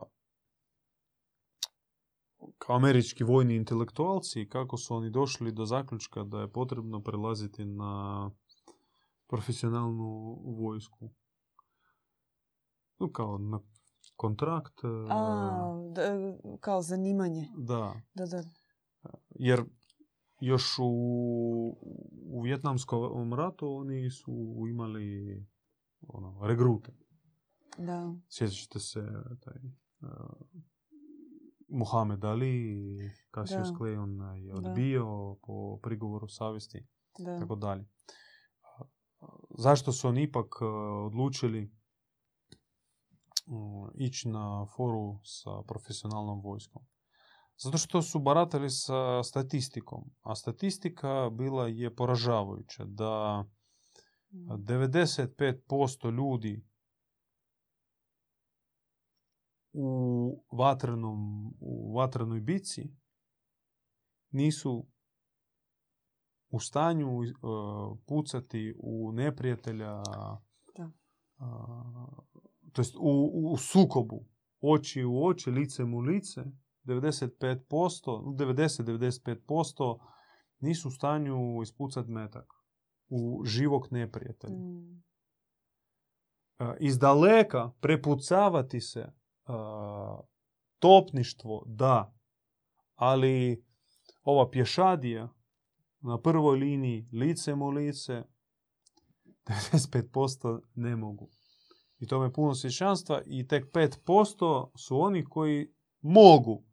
kao američki vojni intelektualci kako su oni došli do zaključka da je potrebno prelaziti na profesionalnu vojsku. No, kao na kontrakt.
A, e, kao zanimanje.
Da.
da, da.
Jer još u, u Vjetnamskom ratu oni su imali ono, regrute.
Da.
Sjećate se taj Muhammed Ali, Cassius Clay, on je odbio po prigovoru savjesti i tako dalje. Zašto su oni ipak e, odlučili e, ići na foru sa profesionalnom vojskom? Zato što su baratali sa statistikom, a statistika bila je poražavajuća da 95% mm. ljudi u, vatrenom, u vatrenoj bici nisu u stanju uh, pucati u neprijatelja,
Da.
uh, to jest u, u sukobu, oči u oči, licem u lice, 95%, 90-95% nisu u stanju ispucati metak u živog neprijatelja.
Mm.
Uh, iz daleka prepucavati se uh, topništvo da, ali ova pješadija na prvoj liniji licem u lice 95% ne mogu. I to je puno svjećanstva i tek 5% su oni koji mogu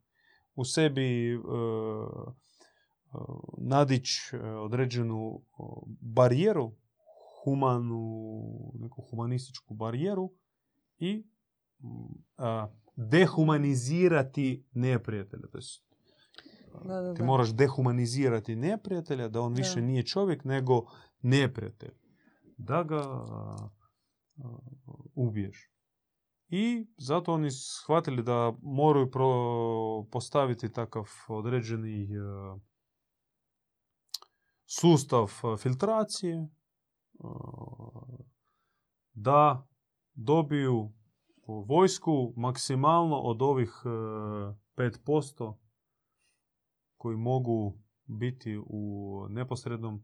u sebi uh, nadići određenu barijeru, humanu, neku humanističku barijeru i a, dehumanizirati neprijatelja. To jest,
Da, da,
ti
da.
moraš dehumanizirati neprijatelja, da on više nije čovjek nego neprijatelj. Da ga a, ubiješ. I zato oni shvatili da moraju pro- postaviti takav određeni e, sustav e, filtracije e, da dobiju vojsku maksimalno od ovih e, 5% koji mogu biti u neposrednom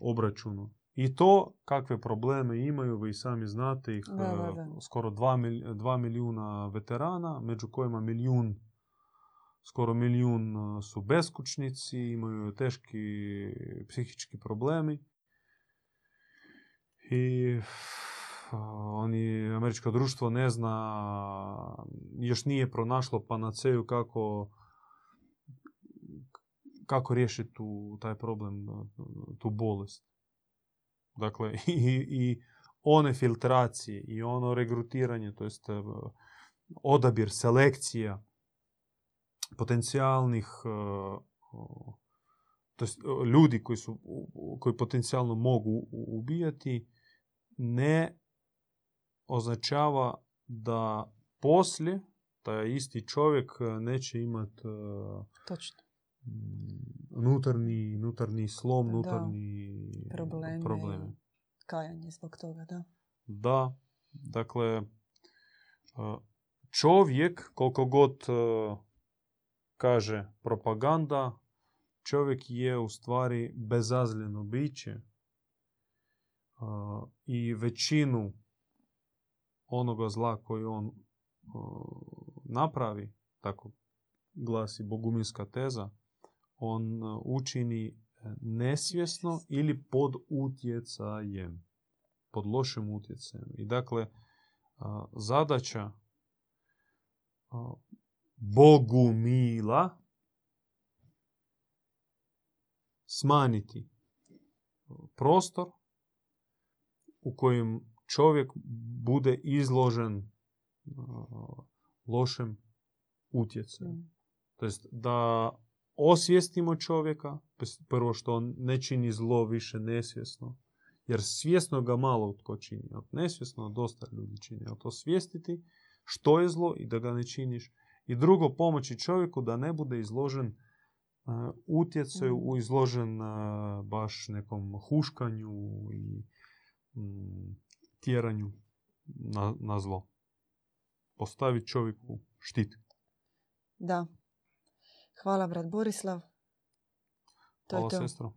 obračunu. I to kakve probleme imaju, vi sami znate ih,
Da, da, da.
e, skoro 2, milijuna veterana, među kojima milijun, skoro milijun e, su beskućnici, imaju teški psihički problemi. I a, oni, američko društvo ne zna, još nije pronašlo panaceju kako kako riješiti tu, taj problem, tu bolest. Dakle, i, i one filtracije i ono regrutiranje, to jest e, odabir, selekcija potencijalnih e, to jest e, ljudi koji, su, koji potencijalno mogu ubijati ne označava da poslije taj isti čovjek neće imati
Točno.
Unutarnji, unutarnji slom,
Da.
unutarnji
Probleme.
probleme.
Kajanje zbog toga, da.
Da, dakle, e, čovjek, koliko god e, kaže propaganda, čovjek je u stvari bezazljeno biće e, i većinu onoga zla koji on napravi, tako glasi boguminska teza, on e, učini nesvjesno ili pod utjecajem pod lošim utjecajem. I dakle, a, zadaća a, Bogumila smanjiti prostor u kojem čovjek bude izložen lošem utjecaju.
Mm.
To jest da osvijestimo čovjeka, prvo što on ne čini zlo više nesvjesno, jer svjesno ga malo tko čini. Od nesvjesno dosta ljudi čini. Od osvijestiti što je zlo i da ga ne činiš. I drugo, pomoći čovjeku da ne bude izložen uh, utjecaju, u izložen uh, baš nekom huškanju i mm, tjeranju na, na zlo. Postaviti čovjeku štit.
Da. Hvala, brat Borislav. To
Hvala
je to.
sestro.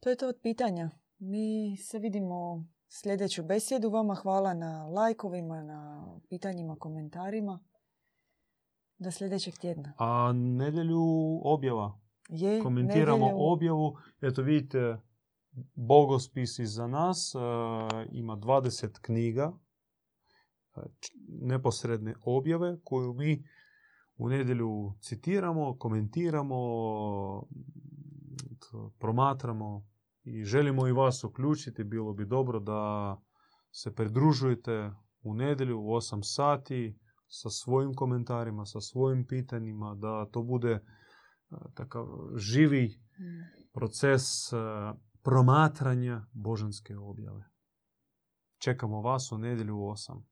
To je to od pitanja. Mi se vidimo sljedeću besjedu. Vama hvala na lajkovima, na pitanjima, komentarima. Do sljedećeg tjedna.
A nedjelju objava.
Je,
Komentiramo
nedjelju-
objavu. Eto vidite, Bogospis iza nas. e, ima 20 knjiga. e, č- neposredne objave koju mi u nedjelju citiramo, komentiramo, promatramo i želimo i vas uključiti. Bilo bi dobro da se pridružujete u nedjelju u 8 sati sa svojim komentarima, sa svojim pitanjima, da to bude e, takav živi proces e, promatranja božanske objave. Čekamo vas u nedjelju u 8.